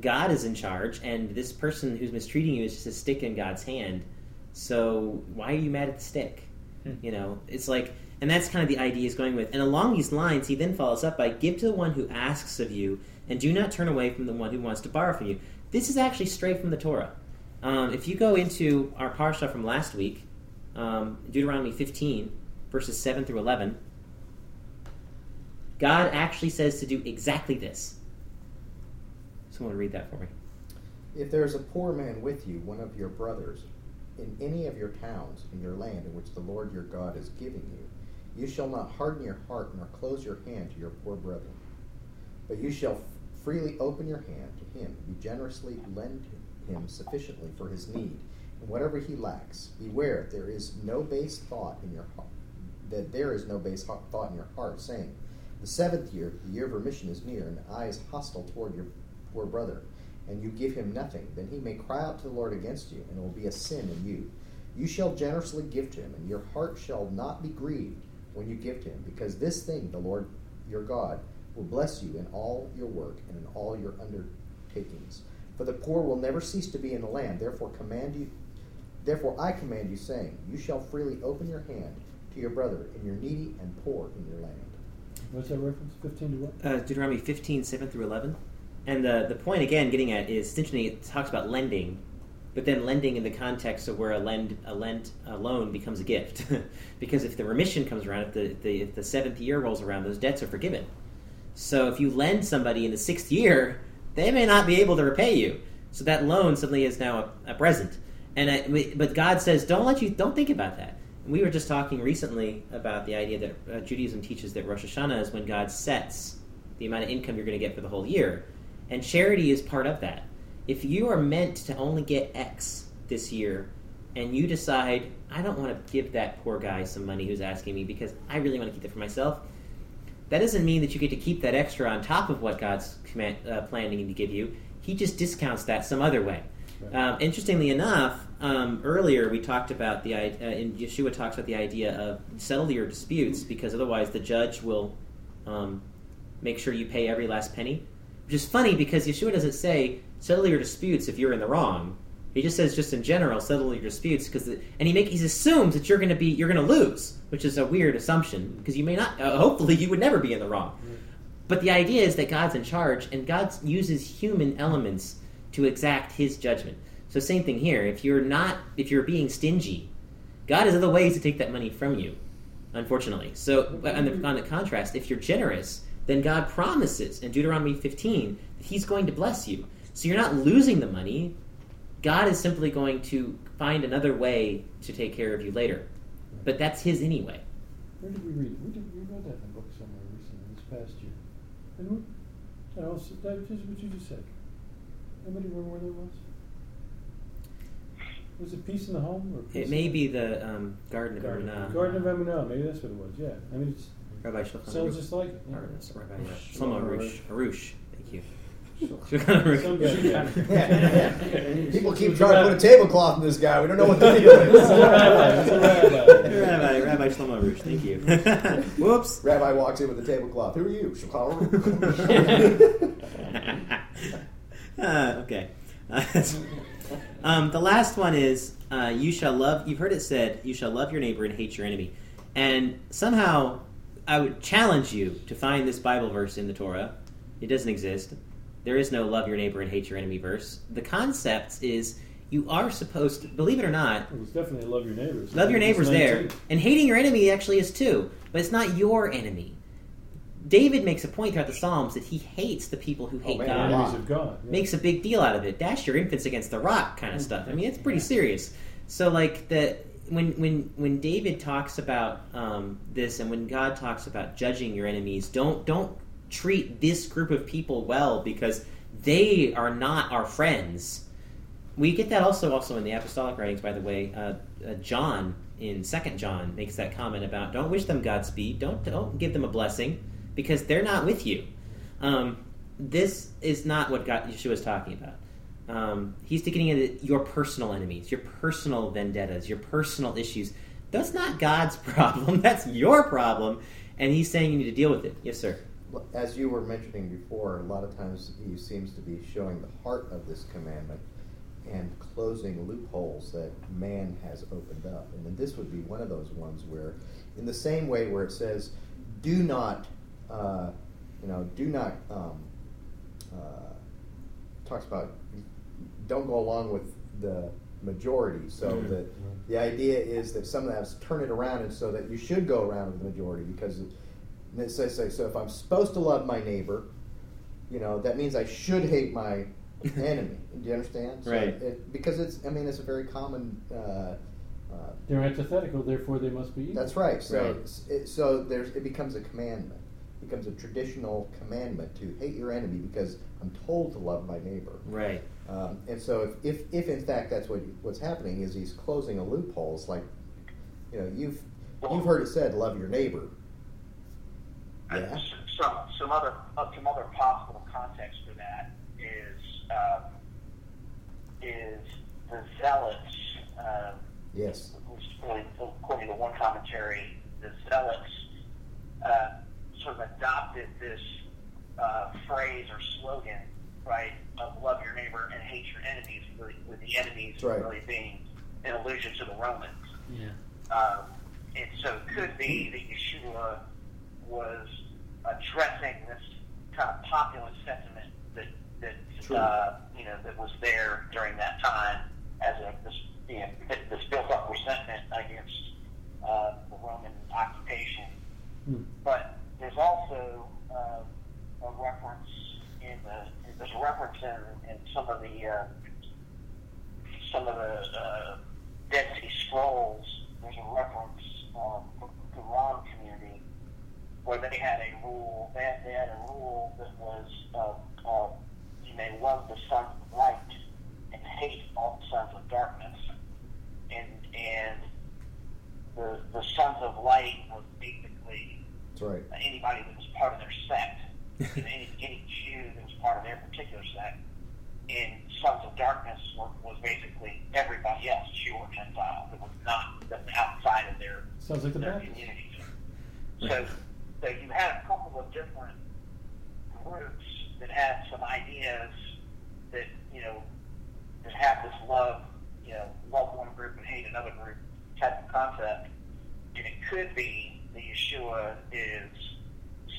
Speaker 3: God is in charge, and this person who's mistreating you is just a stick in God's hand. So why are you mad at the stick?
Speaker 5: Hmm.
Speaker 3: You know, it's like, and that's kind of the idea he's going with. And along these lines, he then follows up by give to the one who asks of you, and do not turn away from the one who wants to borrow from you. This is actually straight from the Torah. Um, if you go into our parsha from last week, um, Deuteronomy 15, verses 7 through 11, God actually says to do exactly this. Someone read that for me.
Speaker 1: If there is a poor man with you, one of your brothers, in any of your towns in your land in which the Lord your God is giving you, you shall not harden your heart nor close your hand to your poor brother. But you shall freely open your hand to him, be generously lend him sufficiently for his need, and whatever he lacks. Beware, there is no base thought in your heart, that there is no base ho- thought in your heart, saying, The seventh year, the year of remission is near, and eye is hostile toward your poor brother and you give him nothing, then he may cry out to the Lord against you, and it will be a sin in you. You shall generously give to him, and your heart shall not be grieved when you give to him, because this thing the Lord your God will bless you in all your work and in all your undertakings. For the poor will never cease to be in the land, therefore command you therefore I command you, saying, You shall freely open your hand to your brother, and your needy and poor in your land.
Speaker 2: What's that reference? 15 to what?
Speaker 3: uh, Deuteronomy 15, 7 through 11. And the, the point, again, getting at is essentially it talks about lending, but then lending in the context of where a lend a lent a loan becomes a gift. because if the remission comes around, if the, the, if the seventh year rolls around, those debts are forgiven. So if you lend somebody in the sixth year, they may not be able to repay you. So that loan suddenly is now a, a present. And I, but God says, don't let you don't think about that. We were just talking recently about the idea that uh, Judaism teaches that Rosh Hashanah is when God sets the amount of income you're going to get for the whole year, and charity is part of that. If you are meant to only get X this year, and you decide I don't want to give that poor guy some money who's asking me because I really want to keep it for myself, that doesn't mean that you get to keep that extra on top of what God's command, uh, planning to give you. He just discounts that some other way.
Speaker 2: Right.
Speaker 3: Um, interestingly enough, um, earlier we talked about the uh, in Yeshua talks about the idea of settle your disputes because otherwise the judge will um, make sure you pay every last penny. Which is funny because Yeshua doesn't say settle your disputes if you're in the wrong. He just says just in general settle your disputes because and he make he assumes that you're going to be you're going to lose, which is a weird assumption because you may not. Uh, hopefully, you would never be in the wrong. But the idea is that God's in charge and God uses human elements to exact his judgment. So same thing here. If you're not if you're being stingy, God has other ways to take that money from you. Unfortunately. So on the, on the contrast, if you're generous, then God promises in Deuteronomy 15 that he's going to bless you. So you're not losing the money. God is simply going to find another way to take care of you later. But that's his anyway.
Speaker 2: Where did we read it? We, did, we read that in a book somewhere recently, this past year. And we, that was, that just what you just said. Anybody remember where that was? Was it Peace in the Home? Or Peace
Speaker 3: It may be the um, Garden of
Speaker 2: Garden,
Speaker 3: Emunah.
Speaker 2: Garden of Emunah. Maybe that's what it was. Yeah. I mean, it's,
Speaker 3: Rabbi Shulchan
Speaker 2: sounds
Speaker 3: Aruch.
Speaker 2: just like it.
Speaker 3: That's Rabbi
Speaker 2: Shlomo
Speaker 3: Shlomo Arush. Arush. Thank you.
Speaker 2: Shulchan
Speaker 3: Shulchan Aruch.
Speaker 2: Some yeah.
Speaker 1: Yeah. People keep trying to put a tablecloth in this guy. We don't know what the deal is.
Speaker 2: Rabbi. It's rabbi.
Speaker 3: Rabbi, Rabbi Shlomo Arush. Thank you. Whoops.
Speaker 1: Rabbi walks in with a tablecloth. Who are you? Chicago.
Speaker 3: uh, okay. um, the last one is uh, "You shall love." You've heard it said, "You shall love your neighbor and hate your enemy." And somehow, I would challenge you to find this Bible verse in the Torah. It doesn't exist. There is no "love your neighbor and hate your enemy" verse. The concept is you are supposed to, believe it or not,
Speaker 2: It was definitely love your neighbors.
Speaker 3: Love your neighbors there. And hating your enemy actually is too, but it's not your enemy. David makes a point throughout the Psalms that he hates the people who hate
Speaker 1: man,
Speaker 3: God.
Speaker 2: enemies of God. yeah.
Speaker 3: Makes a big deal out of it. Dash your infants against the rock kind of stuff. I mean, it's pretty serious. So like the when when when David talks about um, this and when God talks about judging your enemies, don't don't treat this group of people well because they are not our friends. We get that also also in the apostolic writings. By the way, uh, uh, John in Second John makes that comment about don't wish them Godspeed, don't don't give them a blessing because they're not with you. Um, this is not what God, Yeshua is talking about. Um, he's getting into your personal enemies, your personal vendettas, your personal issues. That's not God's problem. That's your problem, and He's saying you need to deal with it. Yes, sir.
Speaker 1: As you were mentioning before, a lot of times he seems to be showing the heart of this commandment and closing loopholes that man has opened up. And then this would be one of those ones where, in the same way where it says, do not, uh, you know, do not, um, uh, talks about don't go along with the majority. So
Speaker 2: Mhm.
Speaker 1: that the idea is that some of that is turn it around and so that you should go around with the majority because it, and it say, so if I'm supposed to love my neighbor, you know, that means I should hate my enemy. Do you understand? So
Speaker 3: Right.
Speaker 1: It, because it's, I mean, it's a very common. Uh, uh,
Speaker 2: They're antithetical, therefore they must be evil.
Speaker 1: that's right. So,
Speaker 3: Right.
Speaker 1: it's- it, so there's it becomes a commandment. It becomes a traditional commandment to hate your enemy because I'm told to love my neighbor.
Speaker 3: Right.
Speaker 1: Um, and so, if, if, if in fact that's what what's happening is he's closing a loophole. It's like, you know, you've you've heard it said, love your neighbor.
Speaker 4: And
Speaker 1: Yeah.
Speaker 4: s- Some some other uh, some other possible context for that is um, is the zealots. Uh,
Speaker 1: Yes.
Speaker 4: really, according to one commentary, the zealots uh, sort of adopted this uh, phrase or slogan, right, of love your neighbor and hate your enemies, really, with the enemies
Speaker 1: right.
Speaker 4: really being an allusion to the Romans.
Speaker 5: Yeah.
Speaker 4: Um, and so it could be that Yeshua was addressing this kind of populist sentiment that that uh, you know that was there during that time as a this you know, this built up resentment against uh, the Roman occupation.
Speaker 2: Hmm.
Speaker 4: But there's also uh, a reference in the there's a reference in, in some of the uh, some of the uh, Dead Sea Scrolls. There's a reference um, from the Qumran community where they had a rule. They had, they had a rule that was uh, uh, you may love the sons of light and hate all the sons of darkness. And and the the sons of light was basically
Speaker 1: That's right.
Speaker 4: anybody that was part of their sect, you know, any, any Jew that was part of their particular sect. And Sons of Darkness was, was basically everybody else, Jew or Gentile, that was not that was outside of their
Speaker 2: Sounds like the
Speaker 4: their
Speaker 2: Baptist.
Speaker 4: communities. So, so you had a couple of different groups that had some ideas that you know that have this love, you know, love one group and hate another group type of concept, and it could be that Yeshua is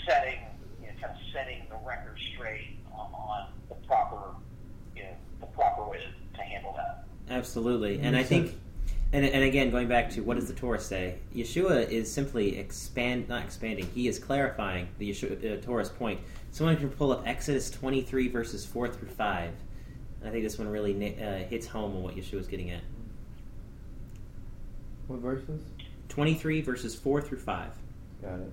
Speaker 4: setting, you know, kind of setting the record straight on, on the proper, you know, the proper way to, to handle that.
Speaker 3: Absolutely, and I think,
Speaker 2: sense.
Speaker 3: And, and again, going back to what does the Torah say? Yeshua is simply expand, not expanding. He is clarifying the Yeshua, uh, Torah's point. Someone can pull up Exodus twenty three verses four through five. I think this one really uh, hits home on what Yeshua is getting at.
Speaker 6: What verses?
Speaker 3: Twenty three verses four through five.
Speaker 6: Got it.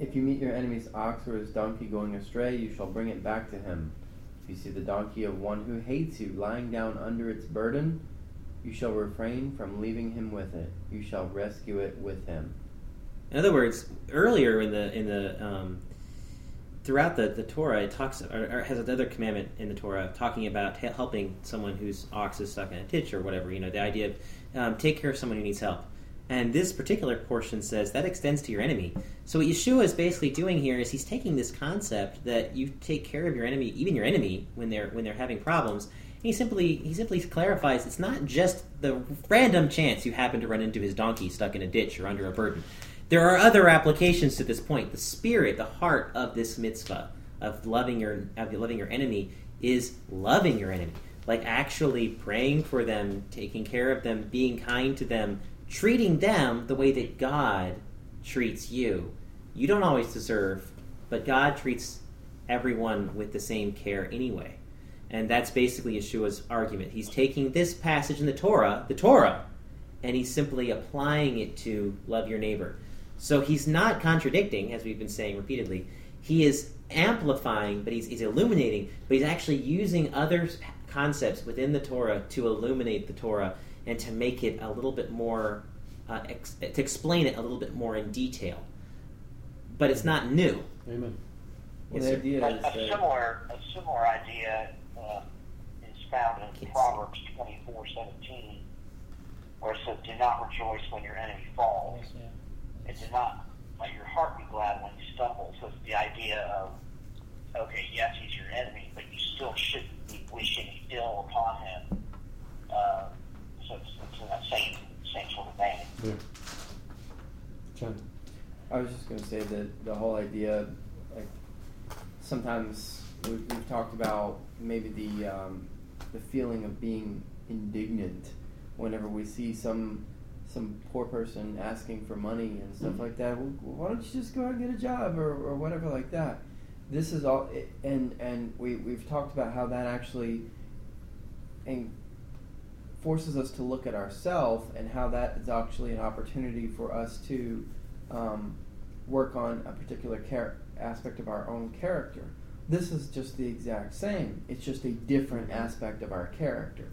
Speaker 6: If you meet your enemy's ox or his donkey going astray, you shall bring it back to him. If you see the donkey of one who hates you lying down under its burden, you shall refrain from leaving him with it. You shall rescue it with him.
Speaker 3: In other words, earlier in the in the um, throughout the, the Torah, it talks or, or has another commandment in the Torah talking about he- helping someone whose ox is stuck in a ditch or whatever. You know, the idea of um, take care of someone who needs help. And this particular portion says that extends to your enemy. So what Yeshua is basically doing here is he's taking this concept that you take care of your enemy, even your enemy, when they're when they're having problems, He simply he simply clarifies it's not just the random chance you happen to run into his donkey stuck in a ditch or under a burden. There are other applications to this point. The spirit, the heart of this mitzvah of loving your of loving your enemy is loving your enemy, like actually praying for them, taking care of them, being kind to them, treating them the way that God treats you. You don't always deserve, but God treats everyone with the same care anyway. And that's basically Yeshua's argument. He's taking this passage in the Torah, the Torah, and he's simply applying it to love your neighbor. So he's not contradicting, as we've been saying repeatedly. He is amplifying, but he's, he's illuminating, but he's actually using other concepts within the Torah to illuminate the Torah and to make it a little bit more, uh, ex- to explain it a little bit more in detail. But it's not new.
Speaker 2: Amen.
Speaker 6: Well,
Speaker 3: Yes,
Speaker 6: the idea
Speaker 4: A,
Speaker 6: is
Speaker 4: a similar a similar idea uh, is found in
Speaker 3: Can't
Speaker 4: Proverbs twenty four seventeen, where it says, "Do not rejoice when your enemy falls, and do not let your heart be glad when he stumbles." So it's the idea of, okay, yes, he's your enemy, but you still shouldn't be wishing ill upon him. Uh, so it's, it's in that same same sort of vein.
Speaker 2: Yeah. John.
Speaker 6: I was just going to say that the whole idea, like, sometimes we've, we've talked about maybe the um, the feeling of being indignant whenever we see some some poor person asking for money and stuff like that. Well, why don't you just go out and get a job or, or whatever like that? This is all, and and we we've talked about how that actually and forces us to look at ourselves and how that is actually an opportunity for us to um, work on a particular char- aspect of our own character. This is just the exact same. It's just a different aspect of our character.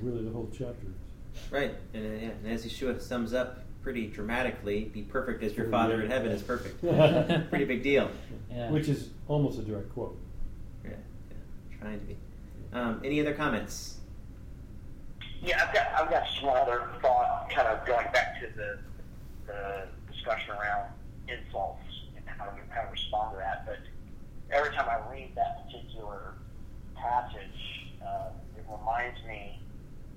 Speaker 2: Really, the whole chapter.
Speaker 3: Right, and, uh, yeah, and as Yeshua sums up pretty dramatically, "Be perfect as your Father
Speaker 2: yeah.
Speaker 3: in heaven is perfect." pretty big deal.
Speaker 5: Yeah.
Speaker 2: Which is almost a direct quote.
Speaker 3: Yeah, yeah, trying to be. Um, any other comments?
Speaker 4: Yeah, I've got I've got just one other thought, kind of going back to the the discussion around insults how to how to respond to that. But every time I read that particular passage, uh, it reminds me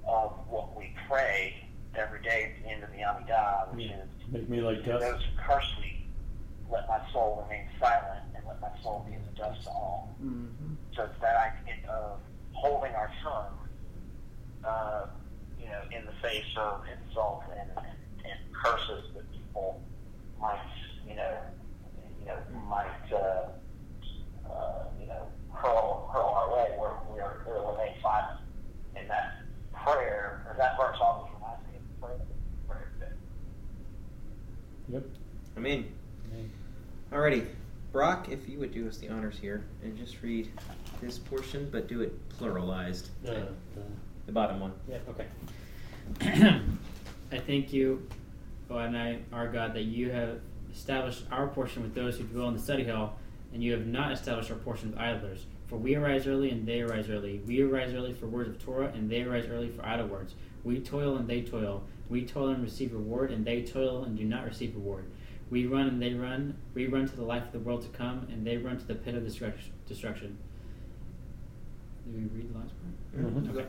Speaker 4: of what we pray every day at the end of the Amidah, which
Speaker 2: Yeah.
Speaker 4: is
Speaker 2: Make me like dust.
Speaker 4: those who curse me, let my soul remain silent, and let my soul be as the dust to all.
Speaker 6: Mm-hmm.
Speaker 4: So it's that idea of holding our tongue, uh, you know, in the face of insult and, and, and curses that people might, you know, you know, might, uh, uh, you know, hurl, hurl our way, where we are we are remain silent. And that prayer, or that verse always reminds me of prayer, prayer
Speaker 2: Yep.
Speaker 3: I mean,
Speaker 5: Amen.
Speaker 3: alrighty, Brock, if you would do us the honors here and just read this portion, but do it pluralized.
Speaker 5: The, the,
Speaker 3: The bottom one.
Speaker 5: yeah, okay. I thank you, O Adonai, our God, that you have established our portion with those who dwell in the study hall, and you have not established our portion with idlers. For we arise early, and they arise early. We arise early for words of Torah, and they arise early for idle words. We toil, and they toil. We toil and receive reward, and they toil and do not receive reward. We run, and they run. We run to the life of the world to come, and they run to the pit of destruction. Did we read the last part?
Speaker 2: Mhm.
Speaker 5: Okay.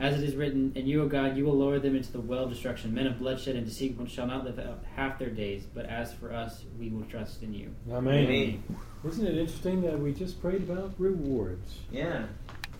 Speaker 5: As it is written, And you, O God, you will lower them into the well of destruction. Men of bloodshed and deceit shall not live out half their days. But as for us, we will trust in you.
Speaker 2: Amen.
Speaker 3: Amen.
Speaker 2: Isn't it interesting that we just prayed about rewards?
Speaker 3: Yeah.